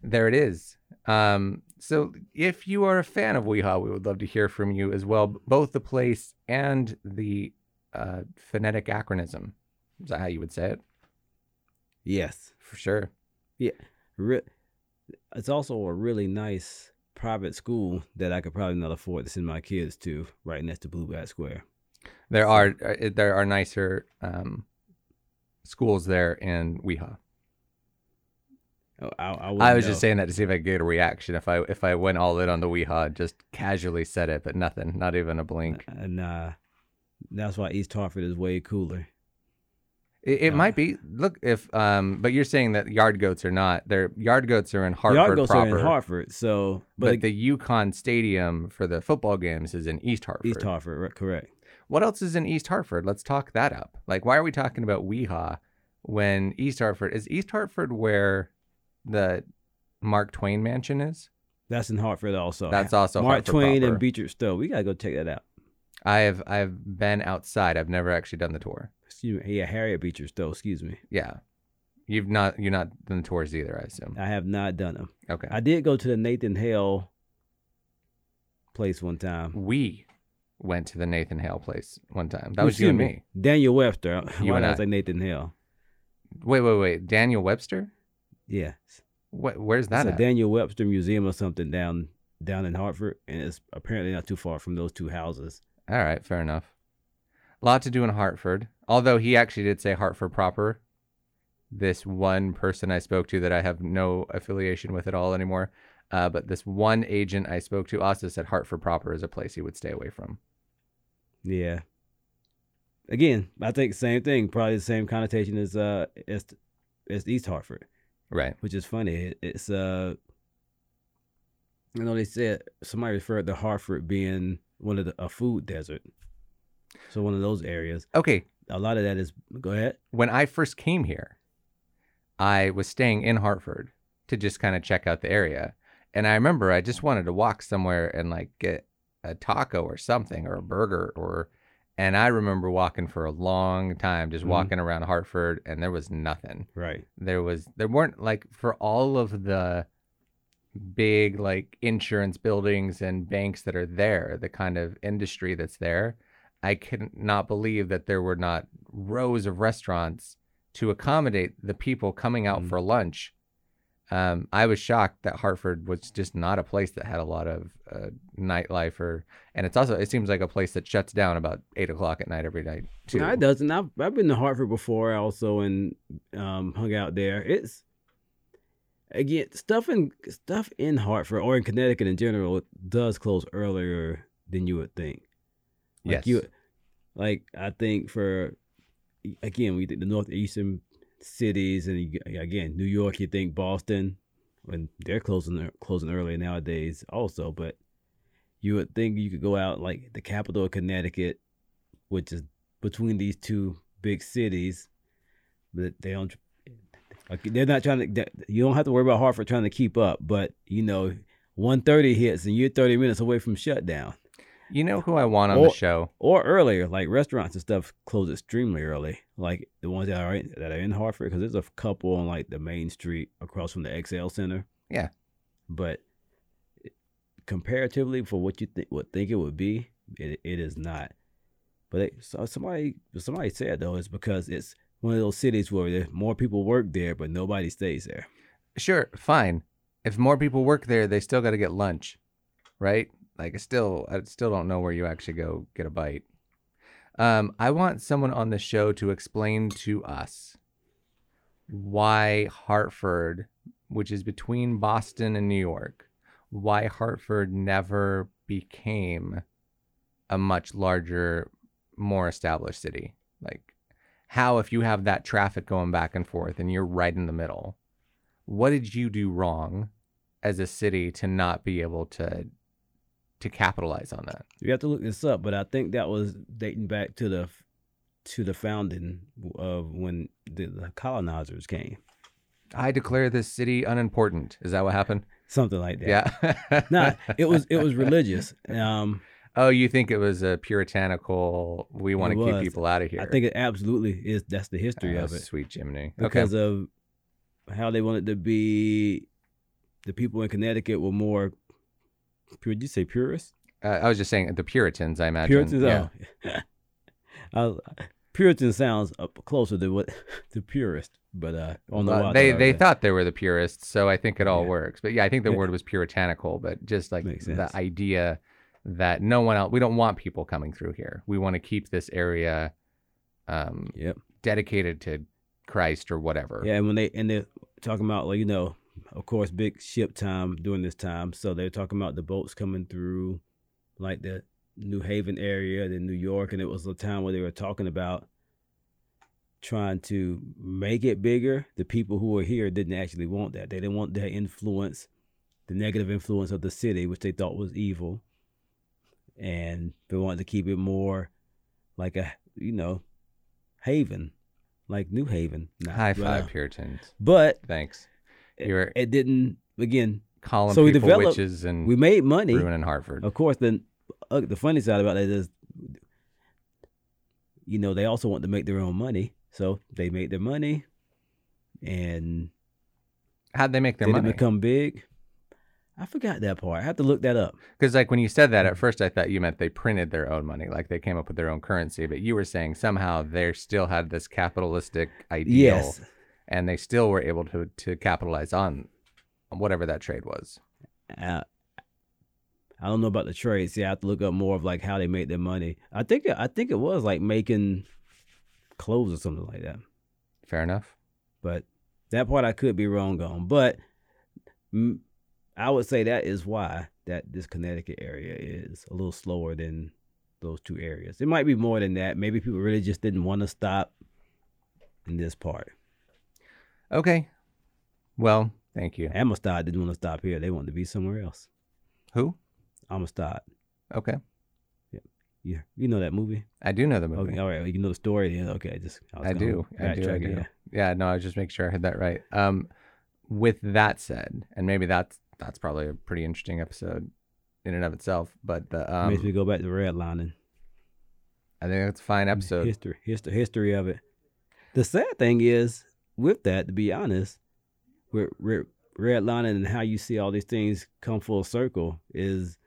Speaker 1: there it is. Um, so if you are a fan of WeHa, we would love to hear from you as well, both the place and the uh, phonetic acronym. Is that how you would say it?
Speaker 2: Yes,
Speaker 1: for sure.
Speaker 2: Yeah, Re- it's also a really nice private school that I could probably not afford to send my kids to, right next to Blue Back Square.
Speaker 1: There are uh, there are nicer um, schools there in WeHa.
Speaker 2: Oh, I, I,
Speaker 1: I, was know. just saying that to see if I could get a reaction. If I if I went all in on the WeHa, just casually said it, but nothing, not even a blink.
Speaker 2: Uh, nah, that's why East Hartford is way cooler.
Speaker 1: It, it uh, might be. Look, if um, but you're saying that yard goats are not. Their yard goats are in Hartford. Yard goats proper,
Speaker 2: are in Hartford. So,
Speaker 1: but, but the UConn Stadium for the football games is in East Hartford.
Speaker 2: East Hartford, correct.
Speaker 1: What else is in East Hartford? Let's talk that up. Like, why are we talking about WeHa when East Hartford is East Hartford where the Mark Twain mansion is?
Speaker 2: That's in Hartford also.
Speaker 1: That's also
Speaker 2: Mark
Speaker 1: Hartford
Speaker 2: Twain
Speaker 1: proper.
Speaker 2: and Beecher Stowe. We gotta go check that out.
Speaker 1: I have I've been outside. I've never actually done the tour.
Speaker 2: Excuse me. Yeah, Harriet Beecher Stowe. Excuse me.
Speaker 1: Yeah, you've not you're not done the tours either. I assume.
Speaker 2: I have not done them.
Speaker 1: Okay.
Speaker 2: I did go to the Nathan Hale place one time.
Speaker 1: We went to the Nathan Hale place one time. That was you and me.
Speaker 2: Daniel Webster. You Why and I say Nathan Hale?
Speaker 1: Wait, wait, wait. Daniel Webster?
Speaker 2: Yeah.
Speaker 1: What? Where's that?
Speaker 2: It's a Daniel Webster Museum or something down down in Hartford, and it's apparently not too far from those two houses.
Speaker 1: All right, fair enough. A lot to do in Hartford. Although he actually did say Hartford proper. This one person I spoke to that I have no affiliation with at all anymore. Uh, but this one agent I spoke to also said Hartford proper is a place he would stay away from.
Speaker 2: Yeah. Again, I think same thing, probably the same connotation as uh as as East Hartford.
Speaker 1: Right.
Speaker 2: Which is funny. It, it's uh I know they said somebody referred to Hartford being one of the a food desert. So one of those areas.
Speaker 1: Okay.
Speaker 2: A lot of that is go ahead.
Speaker 1: When I first came here, I was staying in Hartford to just kind of check out the area. And I remember I just wanted to walk somewhere and like get a taco or something or a burger or and I remember walking for a long time, just mm-hmm. walking around Hartford, and there was nothing.
Speaker 2: Right.
Speaker 1: There was there weren't like for all of the big like insurance buildings and banks that are there, the kind of industry that's there. I cannot believe that there were not rows of restaurants to accommodate the people coming out mm-hmm. for lunch um, I was shocked that Hartford was just not a place that had a lot of uh, nightlife, or and it's also it seems like a place that shuts down about eight o'clock at night every night too.
Speaker 2: No, it doesn't. I've I've been to Hartford before, also, and um, hung out there. It's again stuff in stuff in Hartford or in Connecticut in general does close earlier than you would think.
Speaker 1: Like yes.
Speaker 2: You, like I think for again, we think the northeastern cities, and you, again, New York. You think Boston, when they're closing closing early nowadays, also. But You would think you could go out like the capital of Connecticut, which is between these two big cities, but they don't. They're not trying to. You don't have to worry about Hartford trying to keep up, but you know, one thirty hits and you're thirty minutes away from shutdown.
Speaker 1: You know who I want on
Speaker 2: Or-
Speaker 1: the show?
Speaker 2: or earlier, like restaurants and stuff close extremely early, like the ones that are in, that are in Hartford, because there's a couple on like the main street across from the XL Center.
Speaker 1: Yeah.
Speaker 2: but eh, comparatively for what you think would think it would be, it it is not. But it, so somebody somebody said though it's because it's one of those cities where more people work there, but nobody stays there.
Speaker 1: Sure, fine. If more people work there, they still got to get lunch, right? Like, I still, I still don't know where you actually go get a bite. Um, I want someone on the show to explain to us why Hartford, which is between Boston and New York, why Hartford never became a much larger, more established city. Like, how if you have that traffic going back and forth and you're right in the middle, what did you do wrong as a city to not be able to to capitalize on that?
Speaker 2: You have to look this up, but I think that was dating back to the to the founding of when the, the colonizers came,
Speaker 1: I declare this city unimportant. Is that what happened?
Speaker 2: something like that.
Speaker 1: Yeah.
Speaker 2: Nah, it was it was religious. Um,
Speaker 1: Oh, you think it was a puritanical? We want
Speaker 2: It
Speaker 1: to keep people out of here.
Speaker 2: I think it absolutely is. That's the history
Speaker 1: Oh,
Speaker 2: of it
Speaker 1: Sweet Jiminy. Okay.
Speaker 2: because of how they wanted to be. The people in Connecticut were more. Did you say purists?
Speaker 1: Uh, I was just saying the Puritans. I imagine.
Speaker 2: Puritans.
Speaker 1: Yeah.
Speaker 2: Oh. Was- Puritan sounds closer to what the purist, but uh, on the
Speaker 1: Well, they they
Speaker 2: yeah.
Speaker 1: thought they were the purists, so I think it all
Speaker 2: Yeah.
Speaker 1: works. But yeah, I think the
Speaker 2: Yeah.
Speaker 1: word was puritanical, but just like
Speaker 2: Makes
Speaker 1: the
Speaker 2: sense.
Speaker 1: idea that no one else, we don't want people coming through here. We want to keep this area um,
Speaker 2: Yep.
Speaker 1: dedicated to Christ or whatever.
Speaker 2: Yeah, and when they and they're talking about like you know, of course, big ship time during this time. So they're talking about the boats coming through, like the New Haven area, then New York, and it was a time where they were talking about trying to make it bigger. The people who were here didn't actually want that. They didn't want that influence, the negative influence of the city, which they thought was evil, and they wanted to keep it more like a you know, haven, like New Haven.
Speaker 1: High five, Puritans.
Speaker 2: but
Speaker 1: Thanks.
Speaker 2: It-
Speaker 1: You're
Speaker 2: it didn't again
Speaker 1: calling
Speaker 2: so we developed-
Speaker 1: witches and
Speaker 2: we made money
Speaker 1: ruining Hartford.
Speaker 2: of course then uh, the funny side about that is you know they also want to make their own money so they made their money and
Speaker 1: How'd they make their
Speaker 2: they
Speaker 1: money?
Speaker 2: didn't become big i forgot that part i have to look that up
Speaker 1: Because like when you said
Speaker 2: Mm.
Speaker 1: that at first, I thought you meant they printed their own money, like they came up with their own currency. But you were saying somehow they still had this capitalistic ideal,
Speaker 2: yes
Speaker 1: and they still were able to to capitalize on whatever that trade was.
Speaker 2: uh, i don't know about the trades. see i have to look up more of like how they made their money i think it, i think it was like making clothes or something like that
Speaker 1: Fair enough.
Speaker 2: but that part I could be wrong on. But I would say that is why that this Connecticut area is a little slower than those two areas. It might be more than that. Maybe people really just didn't want to stop in this part.
Speaker 1: Okay. Well, thank you.
Speaker 2: Amistad didn't want to stop here. They wanted to be somewhere else.
Speaker 1: Who?
Speaker 2: Amistad.
Speaker 1: Okay.
Speaker 2: Yeah, you know that movie.
Speaker 1: I do know the movie.
Speaker 2: Okay, all right. You know the story. Yeah, okay. Just
Speaker 1: I
Speaker 2: gonna
Speaker 1: do. I do. I do.
Speaker 2: Yeah.
Speaker 1: Yeah. No, I was just making sure I had that right. Um, with that said, and maybe that's that's probably a pretty interesting episode in and of itself. But the um,
Speaker 2: Makes me go back to redlining.
Speaker 1: I think that's a fine episode.
Speaker 2: History, history, history of it. The sad thing is, with that, to be honest, redlining and how you see all these things come full circle is,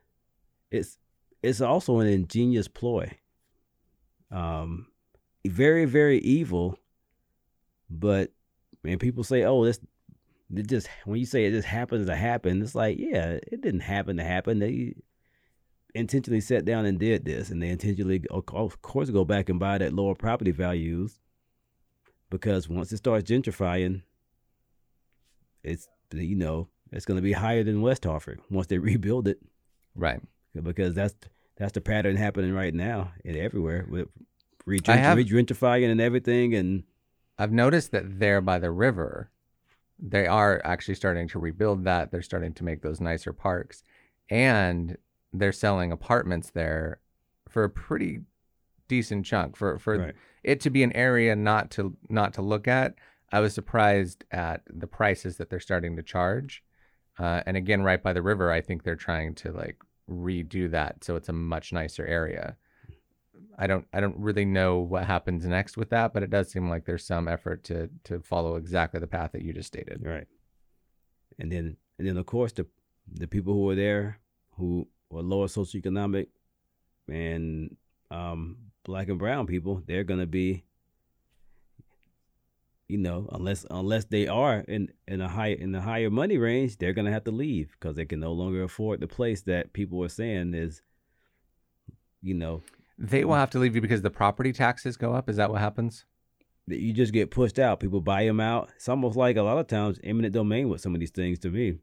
Speaker 2: it's it's also an ingenious ploy. Um, very very evil, but when people say, "Oh, this," it just when you say it just happens to happen, it's like, yeah, it didn't happen to happen. They intentionally sat down and did this, and they intentionally, of course, go back and buy that lower property values because once it starts gentrifying, it's you know it's going to be higher than West Hartford once they rebuild it
Speaker 1: Right.
Speaker 2: because that's that's the pattern happening right now and everywhere with re-gentrifying and everything, and
Speaker 1: I've noticed that there by the river, they are actually starting to rebuild that. They're starting to make those nicer parks. And they're selling apartments there for a pretty decent chunk for for
Speaker 2: Right.
Speaker 1: It to be an area not to not to look at. I was surprised at the prices that they're starting to charge. Uh, and again, right by the river, I think they're trying to like redo that so it's a much nicer area. I don't I don't really know what happens next with that, but it does seem like there's some effort to to follow exactly the path that you just stated.
Speaker 2: Right. And then and then of course the the people who are there who are lower socioeconomic and um black and brown people, they're gonna be you know, unless unless they are in in a high in the higher money range, they're gonna have to leave because they can no longer afford the place that people are saying is, you know,
Speaker 1: They will have to leave you because the property taxes go up. Is that what happens?
Speaker 2: that you just get pushed out. People buy them out. It's almost like a lot of times eminent domain with some of these things to me.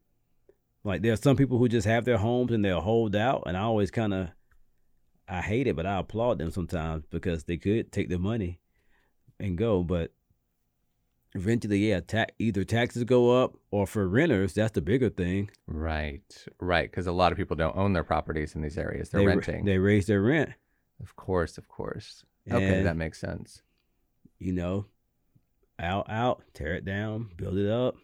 Speaker 2: Like there are some people who just have their homes and they'll hold out, and I always kind of, I hate it, but I applaud them sometimes because they could take the money and go, but eventually, yeah, ta- either taxes go up or for renters, that's the bigger thing.
Speaker 1: Right, right. Because a lot of people don't own their properties in these areas; they're
Speaker 2: they,
Speaker 1: renting.
Speaker 2: They raise their rent.
Speaker 1: of course, of course. Okay, that makes sense.
Speaker 2: you know, out, out, tear it down, build it up,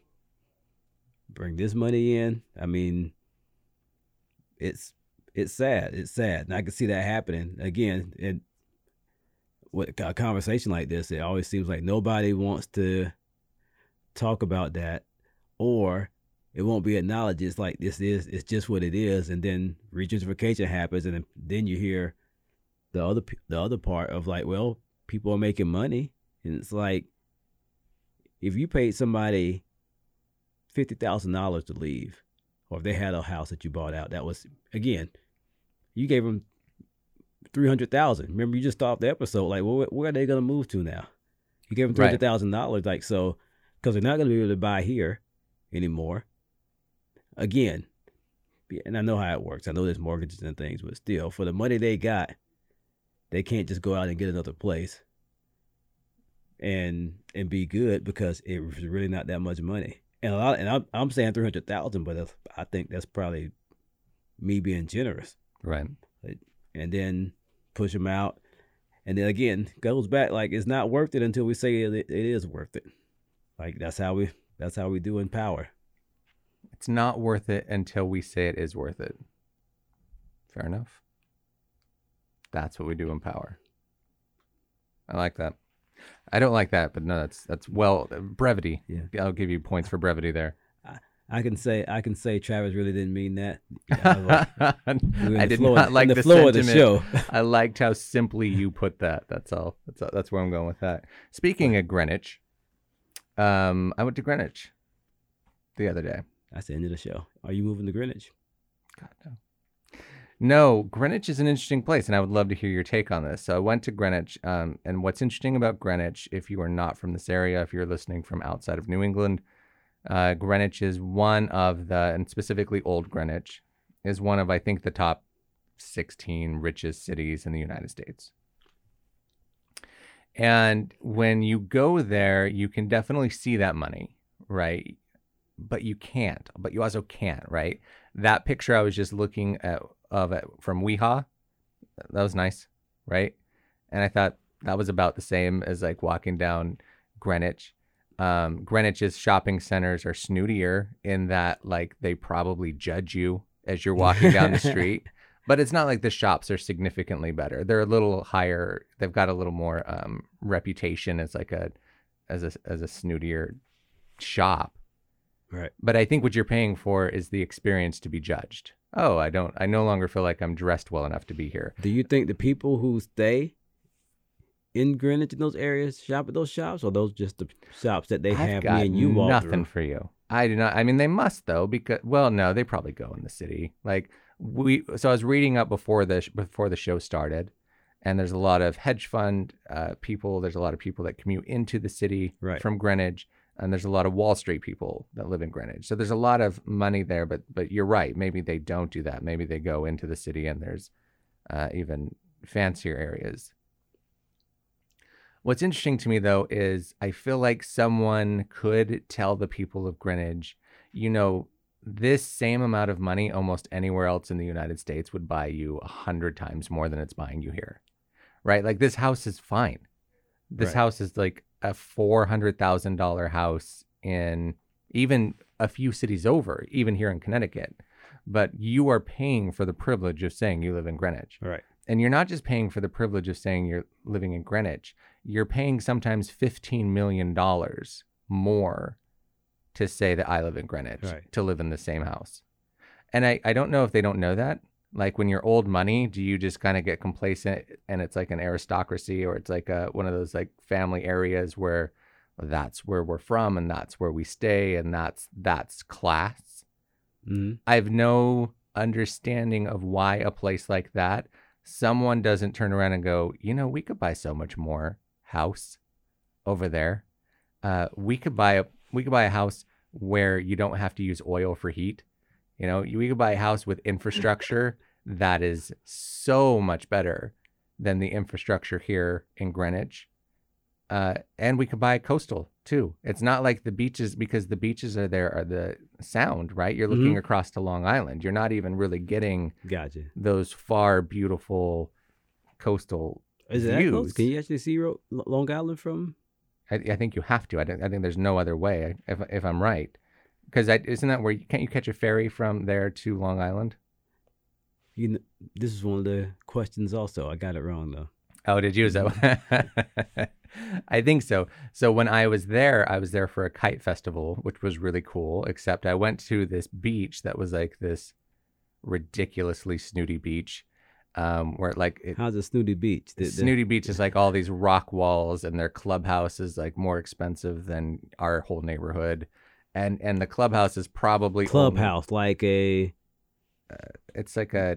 Speaker 2: bring this money in. I mean, it's it's sad. It's sad, and I can see that happening again. And with a conversation like this, it always seems like nobody wants to talk about that, or it won't be acknowledged. It's like this is it's just what it is, and then regentrification happens, and then, you hear the other the other part of like, well, people are making money, and it's like if you paid somebody fifty thousand dollars to leave, or if they had a house that you bought out, that was again, you gave them three hundred thousand. Remember, you just stopped the episode. Like, well, where are they gonna move to now? You gave them three hundred thousand right. dollars. like so, because they're not gonna be able to buy here anymore. Again, and I know how it works. I know there's mortgages and things, but still, for the money they got, they can't just go out and get another place and and be good because it was really not that much money. And a lot, and I'm I'm saying three hundred thousand, but I think that's probably me being generous.
Speaker 1: Right.
Speaker 2: And then push them out, and then again goes back like it's not worth it until we say it, it is worth it. Like that's how we that's how we do in power.
Speaker 1: It's not worth it until we say it is worth it. Fair enough. That's what we do in power. I like that. I don't like that, but no, that's that's well brevity.
Speaker 2: Yeah.
Speaker 1: I'll give you points for brevity there.
Speaker 2: I can say I can say Travis really didn't mean that. I, we
Speaker 1: I did
Speaker 2: flow-
Speaker 1: not like
Speaker 2: the,
Speaker 1: the,
Speaker 2: flow of the show.
Speaker 1: I liked how simply you put that. That's all. That's all, that's where I'm going with that. Speaking of Greenwich, um, I went to Greenwich the other day.
Speaker 2: That's the end of the show. Are you moving to Greenwich?
Speaker 1: God no. No, Greenwich is an interesting place, and I would love to hear your take on this. So I went to Greenwich, um, and what's interesting about Greenwich, if you are not from this area, if you're listening from outside of New England, uh, Greenwich is one of the, and specifically Old Greenwich, is one of I think the top 16 richest cities in the United States. And when you go there, you can definitely see that money, right? But you can't. But you also can't, right? That picture I was just looking at of it from WeHa, that was nice, right? And I thought that was about the same as like walking down Greenwich. Um, Greenwich's shopping centers are snootier in that like they probably judge you as you're walking down the street. But it's not like the shops are significantly better. They're a little higher. They've got a little more um, reputation as like a as a as a snootier shop.
Speaker 2: Right.
Speaker 1: But I think what you're paying for is the experience to be judged. Oh, I don't. I no longer feel like I'm dressed well enough to be here.
Speaker 2: Do you think the people who stay in Greenwich in those areas shop at those shops, or those just the shops that they
Speaker 1: I've
Speaker 2: have
Speaker 1: got
Speaker 2: me and you walk
Speaker 1: nothing
Speaker 2: through?
Speaker 1: for you. I do not. I mean, they must though, because well, no, they probably go in the city. Like we. So I was reading up before the before the show started, and there's a lot of hedge fund uh, people. There's a lot of people that commute into the city
Speaker 2: Right.
Speaker 1: from Greenwich, and there's a lot of Wall Street people that live in Greenwich. So there's a lot of money there. But but you're right. Maybe they don't do that. Maybe they go into the city, and there's uh, even fancier areas. What's interesting to me though is I feel like someone could tell the people of Greenwich, you know, this same amount of money almost anywhere else in the United States would buy you a hundred times more than it's buying you here. Right? Like this house is fine. This
Speaker 2: Right.
Speaker 1: house is like a four hundred thousand dollar house in even a few cities over, even here in Connecticut. But you are paying for the privilege of saying you live in Greenwich.
Speaker 2: Right.
Speaker 1: And you're not just paying for the privilege of saying you're living in Greenwich, you're paying sometimes $15 million more to say that I live in Greenwich,
Speaker 2: Right.
Speaker 1: to live in the same house. And I, I don't know if they don't know that. Like when you're old money, do you just kind of get complacent and it's like an aristocracy or it's like a, one of those like family areas where that's where we're from and that's where we stay and that's that's class?
Speaker 2: hmm
Speaker 1: I have no understanding of why a place like that, someone doesn't turn around and go, you know, we could buy so much more house over there. Uh, we could buy a we could buy a house where you don't have to use oil for heat. You know, we could buy a house with infrastructure that is so much better than the infrastructure here in Greenwich. Uh, and we could buy coastal too. It's not like the beaches because the beaches are there are the sound, right? You're looking across to Long Island. You're not even really getting
Speaker 2: Gotcha.
Speaker 1: those far beautiful coastal.
Speaker 2: Is it that close? Can you actually see Ro- Long Island from?
Speaker 1: I, I think you have to. I, don't, I think there's no other way if if I'm right, because isn't that where you, can't you catch a ferry from there to Long Island?
Speaker 2: You kn- this is one of the questions. Also, I got it wrong though.
Speaker 1: Oh, did you? Is that? Mm-hmm. I think so. So when I was there, I was there for a kite festival, which was really cool. Except I went to this beach that was like this ridiculously snooty beach, um, where like it,
Speaker 2: How's the Snooty Beach? The, the-
Speaker 1: Snooty Beach is like all these rock walls, and their clubhouse is like more expensive than our whole neighborhood, and and the clubhouse is probably only-
Speaker 2: clubhouse, like a
Speaker 1: it's like a,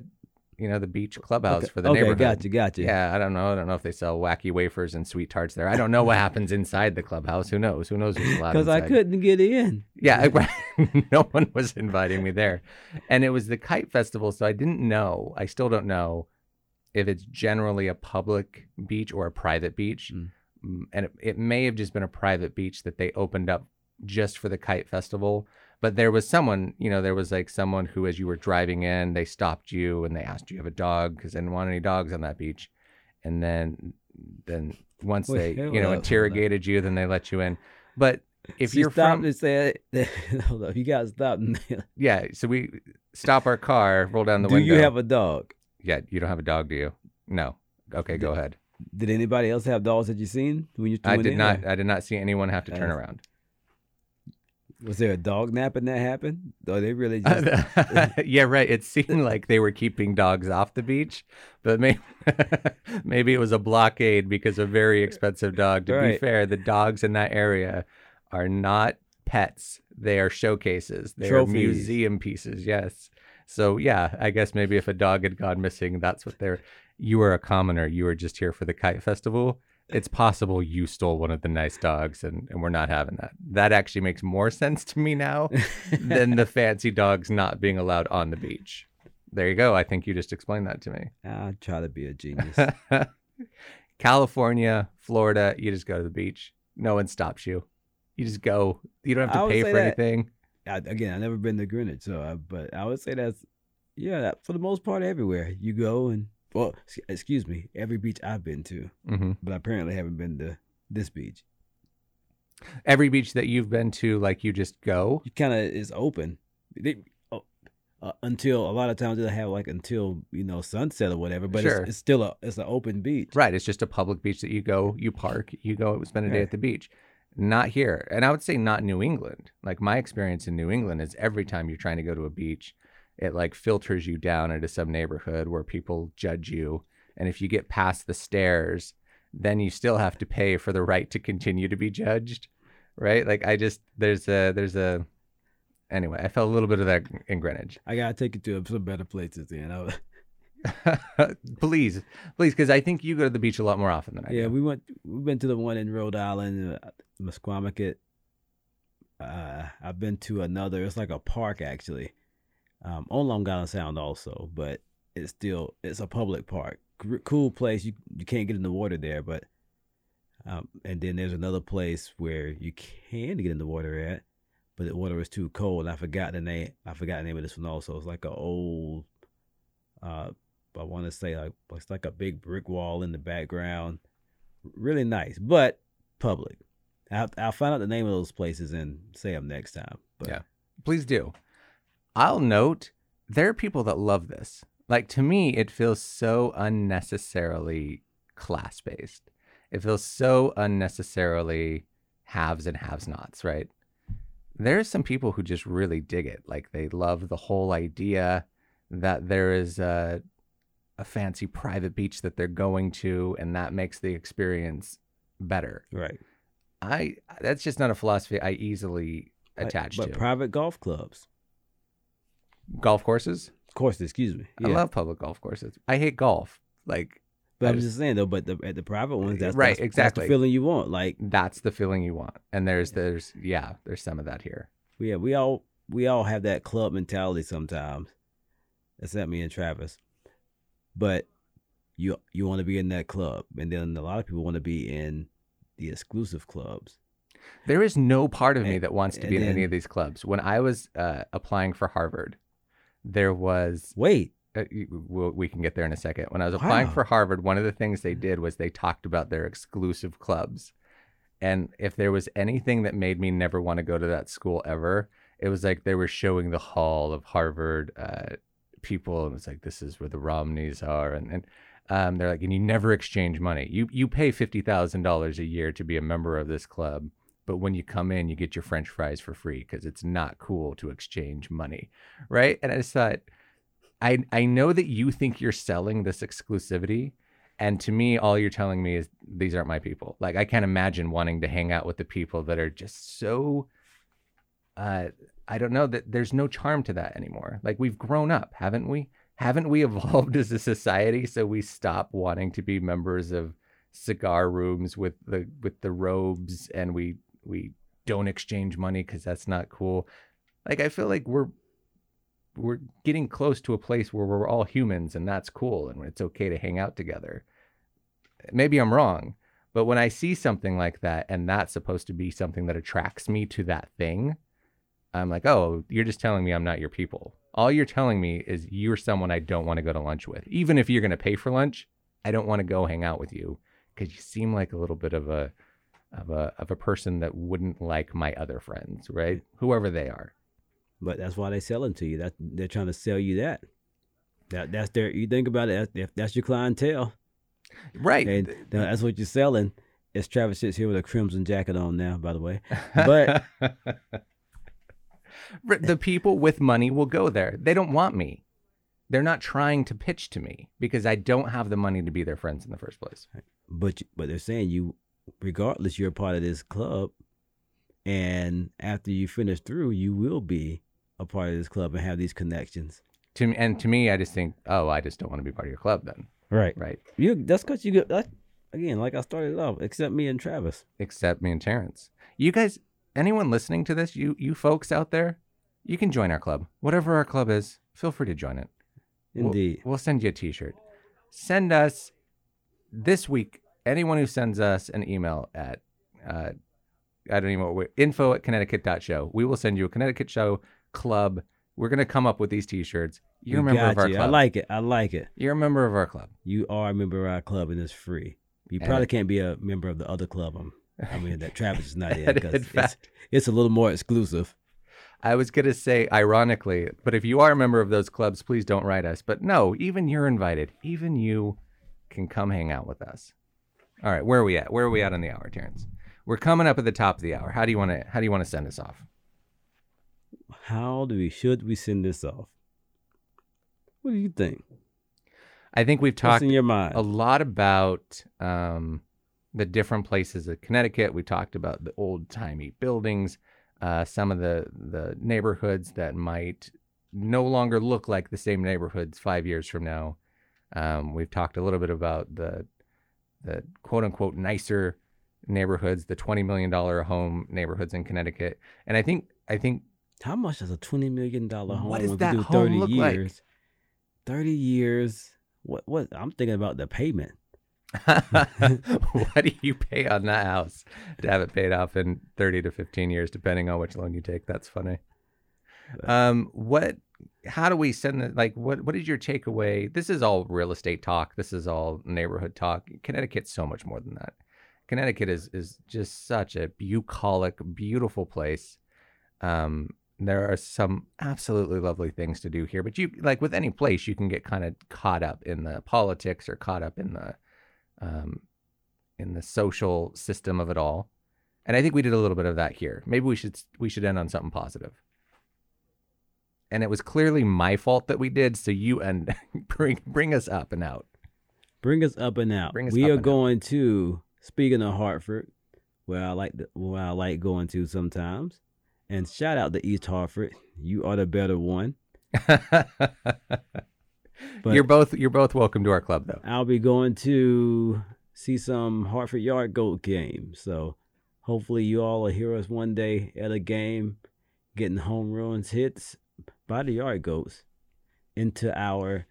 Speaker 1: you know, the beach clubhouse
Speaker 2: okay,
Speaker 1: for the
Speaker 2: okay,
Speaker 1: neighborhood.
Speaker 2: gotcha, gotcha.
Speaker 1: Yeah, I don't know. I don't know if they sell wacky wafers and sweet tarts there. I don't know what happens inside the clubhouse. Who knows? Who knows what's allowed
Speaker 2: because I couldn't get in.
Speaker 1: Yeah, I- no one was inviting me there. And it was the kite festival, so I didn't know. I still don't know if it's generally a public beach or a private beach.
Speaker 2: Mm.
Speaker 1: Mm, And it, it may have just been a private beach that they opened up just for the kite festival. But there was someone, you know, there was like someone who, as you were driving in, they stopped you and they asked, "Do you have a dog?" Because they didn't want any dogs on that beach. And then, then once they, you know, interrogated you, then they let you in. But if
Speaker 2: She
Speaker 1: you're
Speaker 2: stopped
Speaker 1: from,
Speaker 2: said, "Hold up, you gotta stop."
Speaker 1: yeah, so we stop our car, roll down the
Speaker 2: Do
Speaker 1: window.
Speaker 2: you have a dog?
Speaker 1: Yeah, you don't have a dog, do you? No. Okay, go ahead.
Speaker 2: Did anybody else have dogs that you seen when you?
Speaker 1: I did
Speaker 2: in,
Speaker 1: not.
Speaker 2: or
Speaker 1: I did not see anyone have to turn
Speaker 2: That's-
Speaker 1: around.
Speaker 2: Was there a dog napping that happened? Or they really just
Speaker 1: yeah, right. It seemed like they were keeping dogs off the beach, but maybe maybe it was a blockade because a very expensive dog. To be fair, the dogs in that area are not pets; they are showcases. They
Speaker 2: Trophies.
Speaker 1: are museum pieces. Yes. So yeah, I guess maybe if a dog had gone missing, that's what they're. You were a commoner. You were just here for the kite festival. It's possible you stole one of the nice dogs, and, and we're not having that. That actually makes more sense to me now than the fancy dogs not being allowed on the beach. There you go. I think you just explained that to me.
Speaker 2: Ah, I try to be a genius.
Speaker 1: California, Florida, you just go to the beach. No one stops you. You just go. You don't have to pay for
Speaker 2: that-
Speaker 1: anything.
Speaker 2: I, again, I've never been to Greenwich, so I, but I would say that's yeah, that, for the most part, everywhere you go and well, excuse me, every beach I've been to,
Speaker 1: hmm
Speaker 2: but I apparently haven't been to this beach.
Speaker 1: Every beach that you've been to, like you just go.
Speaker 2: You kind of is open. They, oh, uh, until a lot of times they have like until you know sunset or whatever, but
Speaker 1: Sure.
Speaker 2: it's, it's still a it's an open beach.
Speaker 1: Right. It's just a public beach that you go, you park, you go spend a day at the beach. Not here. And I would say not New England. Like my experience in New England is every time you're trying to go to a beach, it like filters you down into some neighborhood where people judge you. And if you get past the stairs, then you still have to pay for the right to continue to be judged. Right? Like I just there's a there's a anyway, I felt a little bit of that in Greenwich.
Speaker 2: I gotta take you to some better places. you know.
Speaker 1: please, please, because I think you go to the beach a lot more often than I do.
Speaker 2: yeah,
Speaker 1: do.
Speaker 2: we went. We've been to the one in Rhode Island, uh, Misquamicut. Uh, I've been to another. It's like a park actually, um, on Long Island Sound also, but it's still it's a public park. Cool place. You you can't get in the water there, but um, and then there's another place where you can get in the water at, but the water was too cold. I forgot the name. I forgot the name of this one also. It's like an old, uh, I want to say like it's like a big brick wall in the background. Really nice, but public. I'll, I'll find out the name of those places and say them next time. But
Speaker 1: Yeah. Please do. I'll note there are people that love this. Like to me, it feels so unnecessarily class based. It feels so unnecessarily haves and haves nots, right? There are some people who just really dig it. Like they love the whole idea that there is a, a fancy private beach that they're going to, and that makes the experience better.
Speaker 2: right.
Speaker 1: I that's just not a philosophy I easily
Speaker 2: But-
Speaker 1: attach
Speaker 2: but
Speaker 1: to.
Speaker 2: But private golf clubs,
Speaker 1: golf courses.
Speaker 2: of course. Excuse me.
Speaker 1: I love public golf courses. I hate golf. Like
Speaker 2: But
Speaker 1: I
Speaker 2: I'm
Speaker 1: just-
Speaker 2: just saying though. But the, at the private ones, that's
Speaker 1: Right,
Speaker 2: that's, That's
Speaker 1: exactly.
Speaker 2: the feeling you want. Like
Speaker 1: that's the feeling you want. And there's there's yeah, there's some of that here.
Speaker 2: yeah, we all we all have that club mentality sometimes. Except me and Travis. But you you want to be in that club, and then a lot of people want to be in the exclusive clubs.
Speaker 1: There is no part of me that wants to
Speaker 2: and
Speaker 1: be in any of these clubs. When I was uh, applying for Harvard, there was
Speaker 2: Wait,
Speaker 1: uh, we'll, we can get there in a second. When I was applying
Speaker 2: Wow.
Speaker 1: for Harvard, one of the things they did was they talked about their exclusive clubs. And if there was anything that made me never want to go to that school ever, it was like they were showing the hall of Harvard uh, people, and it's like this is where the Romneys are, and and um, they're like, and you never exchange money. You you pay fifty thousand dollars a year to be a member of this club, but when you come in, you get your French fries for free because it's not cool to exchange money, right? And I just thought, I I know that you think you're selling this exclusivity, and to me, all you're telling me is these aren't my people. Like I can't imagine wanting to hang out with the people that are just so. Uh, I don't know that there's no charm to that anymore. Like we've grown up, haven't we? Haven't we evolved as a society so we stop wanting to be members of cigar rooms with the with the robes and we we don't exchange money because that's not cool. Like I feel like we're we're getting close to a place where we're all humans and that's cool and it's okay to hang out together. Maybe I'm wrong, but when I see something like that and that's supposed to be something that attracts me to that thing, I'm like, oh, you're just telling me I'm not your people. All you're telling me is you're someone I don't want to go to lunch with. Even if you're going to pay for lunch, I don't want to go hang out with you because you seem like a little bit of a of a of a person that wouldn't like my other friends, right? Whoever they are.
Speaker 2: but that's why they selling to you. That they're trying to sell you that. That that's their. You think about it. That's, that's your clientele,
Speaker 1: Right.
Speaker 2: and that's what you're selling. As Travis sits here with a crimson jacket on now, by the way. but-
Speaker 1: But the people with money will go there. They don't want me. They're not trying to pitch to me because I don't have the money to be their friends in the first place.
Speaker 2: But but they're saying you, regardless, you're a part of this club, and after you finish through, you will be a part of this club and have these connections.
Speaker 1: To me, and to me, I just think, oh, I just don't want to be part of your club then,
Speaker 2: Right.
Speaker 1: right?
Speaker 2: You. That's because you get. That, again, like I started off, except me and Travis.
Speaker 1: Except me and Terrence. You guys, anyone listening to this, you you folks out there, you can join our club. Whatever our club is, feel free to join it. We'll-
Speaker 2: Indeed.
Speaker 1: We'll, send you a t-shirt. Send us this week, anyone who sends us an email at, uh, I don't even know, what info at connecticut.show. We will send you a Connecticut Show club. We're going to come up with these t-shirts. You're a member of our
Speaker 2: you.
Speaker 1: club.
Speaker 2: I like it. I like it.
Speaker 1: You're a member of our club.
Speaker 2: You are a member of our club, and it's free. You
Speaker 1: And
Speaker 2: probably
Speaker 1: it-
Speaker 2: can't be a member of the other club. I'm, I mean, that Travis is not in because it's,
Speaker 1: fact,
Speaker 2: it's a little more exclusive.
Speaker 1: I was going to say ironically, but if you are a member of those clubs, please don't write us. But no, even you're invited. Even you can come hang out with us. All right, where are we at? Where are we at on the hour, Terrence? We're coming up at the top of the hour. How do you want to how do you want to send us off?
Speaker 2: How do we should we send this off? What do you think?
Speaker 1: I think we've talked
Speaker 2: in your mind?
Speaker 1: a lot about um, the different places of Connecticut. We talked about the old timey buildings, uh, some of the the neighborhoods that might no longer look like the same neighborhoods five years from now. Um, we've talked a little bit about the the quote unquote nicer neighborhoods, the twenty million dollar home neighborhoods in Connecticut, and I think I think
Speaker 2: How much does a twenty million dollar home
Speaker 1: What does that
Speaker 2: do
Speaker 1: home
Speaker 2: thirty
Speaker 1: look like?
Speaker 2: years? Thirty years. What what I'm thinking about the payment.
Speaker 1: what do you pay on that house to have it paid off in 30 to 15 years, depending on which loan you take? That's funny. Um, what, how do we send it? Like, what, what is your takeaway? This is all real estate talk. This is all neighborhood talk. Connecticut's so much more than that. Connecticut is, is just such a bucolic, beautiful place. Um, there are some absolutely lovely things to do here, but you like with any place, you can get kind of caught up in the politics or caught up in the um, in the social system of it all. And I think we did a little bit of that here. Maybe we should we should end on something positive. And it was clearly my fault that we did, so you and bring bring us up and out.
Speaker 2: Bring us up and out.
Speaker 1: Bring us
Speaker 2: we are
Speaker 1: and out.
Speaker 2: going to speaking of Hartford, where I like the, where I like going to sometimes. And shout out to East Hartford. You are the better one.
Speaker 1: You're both you're both welcome to our club though.
Speaker 2: I'll be going to see some Hartford Yard Goat game. So hopefully you all will hear us one day at a game getting home runs hits by the Yard Goats into our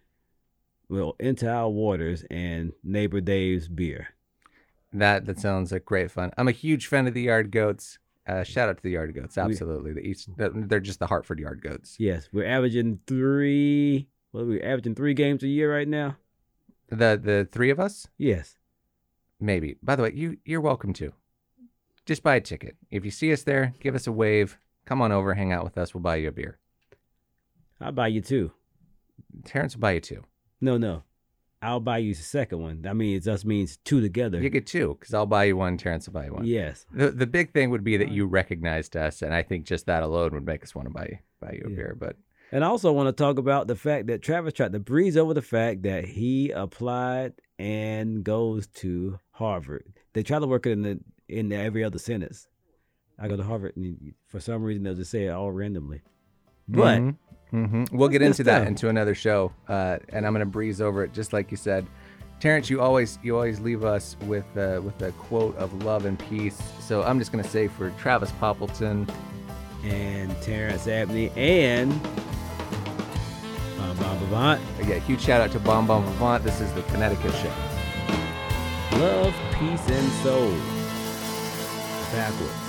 Speaker 2: well into our waters and neighbor Dave's beer.
Speaker 1: That that sounds like great fun. I'm a huge fan of the Yard Goats. Uh, shout out to the Yard Goats. Absolutely, the East. They're just the Hartford Yard Goats.
Speaker 2: Yes, we're averaging three. What are we averaging three games a year right now?
Speaker 1: The the three of us,
Speaker 2: Yes.
Speaker 1: maybe. By the way, you you're welcome to. Just buy a ticket. If you see us there, give us a wave. Come on over, hang out with us. We'll buy you a beer.
Speaker 2: I'll buy you two.
Speaker 1: Terrence will buy you two.
Speaker 2: No, no. I'll buy you the second one. That means us means two together.
Speaker 1: You get two because I'll buy you one. Terrence will buy you one.
Speaker 2: Yes.
Speaker 1: The the big thing would be that you recognized us, and I think just that alone would make us want to buy buy you a
Speaker 2: Yeah.
Speaker 1: beer. But
Speaker 2: And I also want to talk about the fact that Travis tried to breeze over the fact that he applied and goes to Harvard. They try to work it in the in every other sentence. I go to Harvard, and for some reason they'll just say it all randomly. But
Speaker 1: Mhm. Mhm. we'll get into that into another show, uh, and I'm gonna breeze over it just like you said. Terrence, you always you always leave us with uh, with a quote of love and peace. So I'm just gonna say for Travis Poppleton,
Speaker 2: and Terrence Abney and Bob Bob Avant,
Speaker 1: yeah, huge shout out to Bomb Bomb Vivant. This is the Connecticut Show.
Speaker 2: love, peace, and soul. Backwards.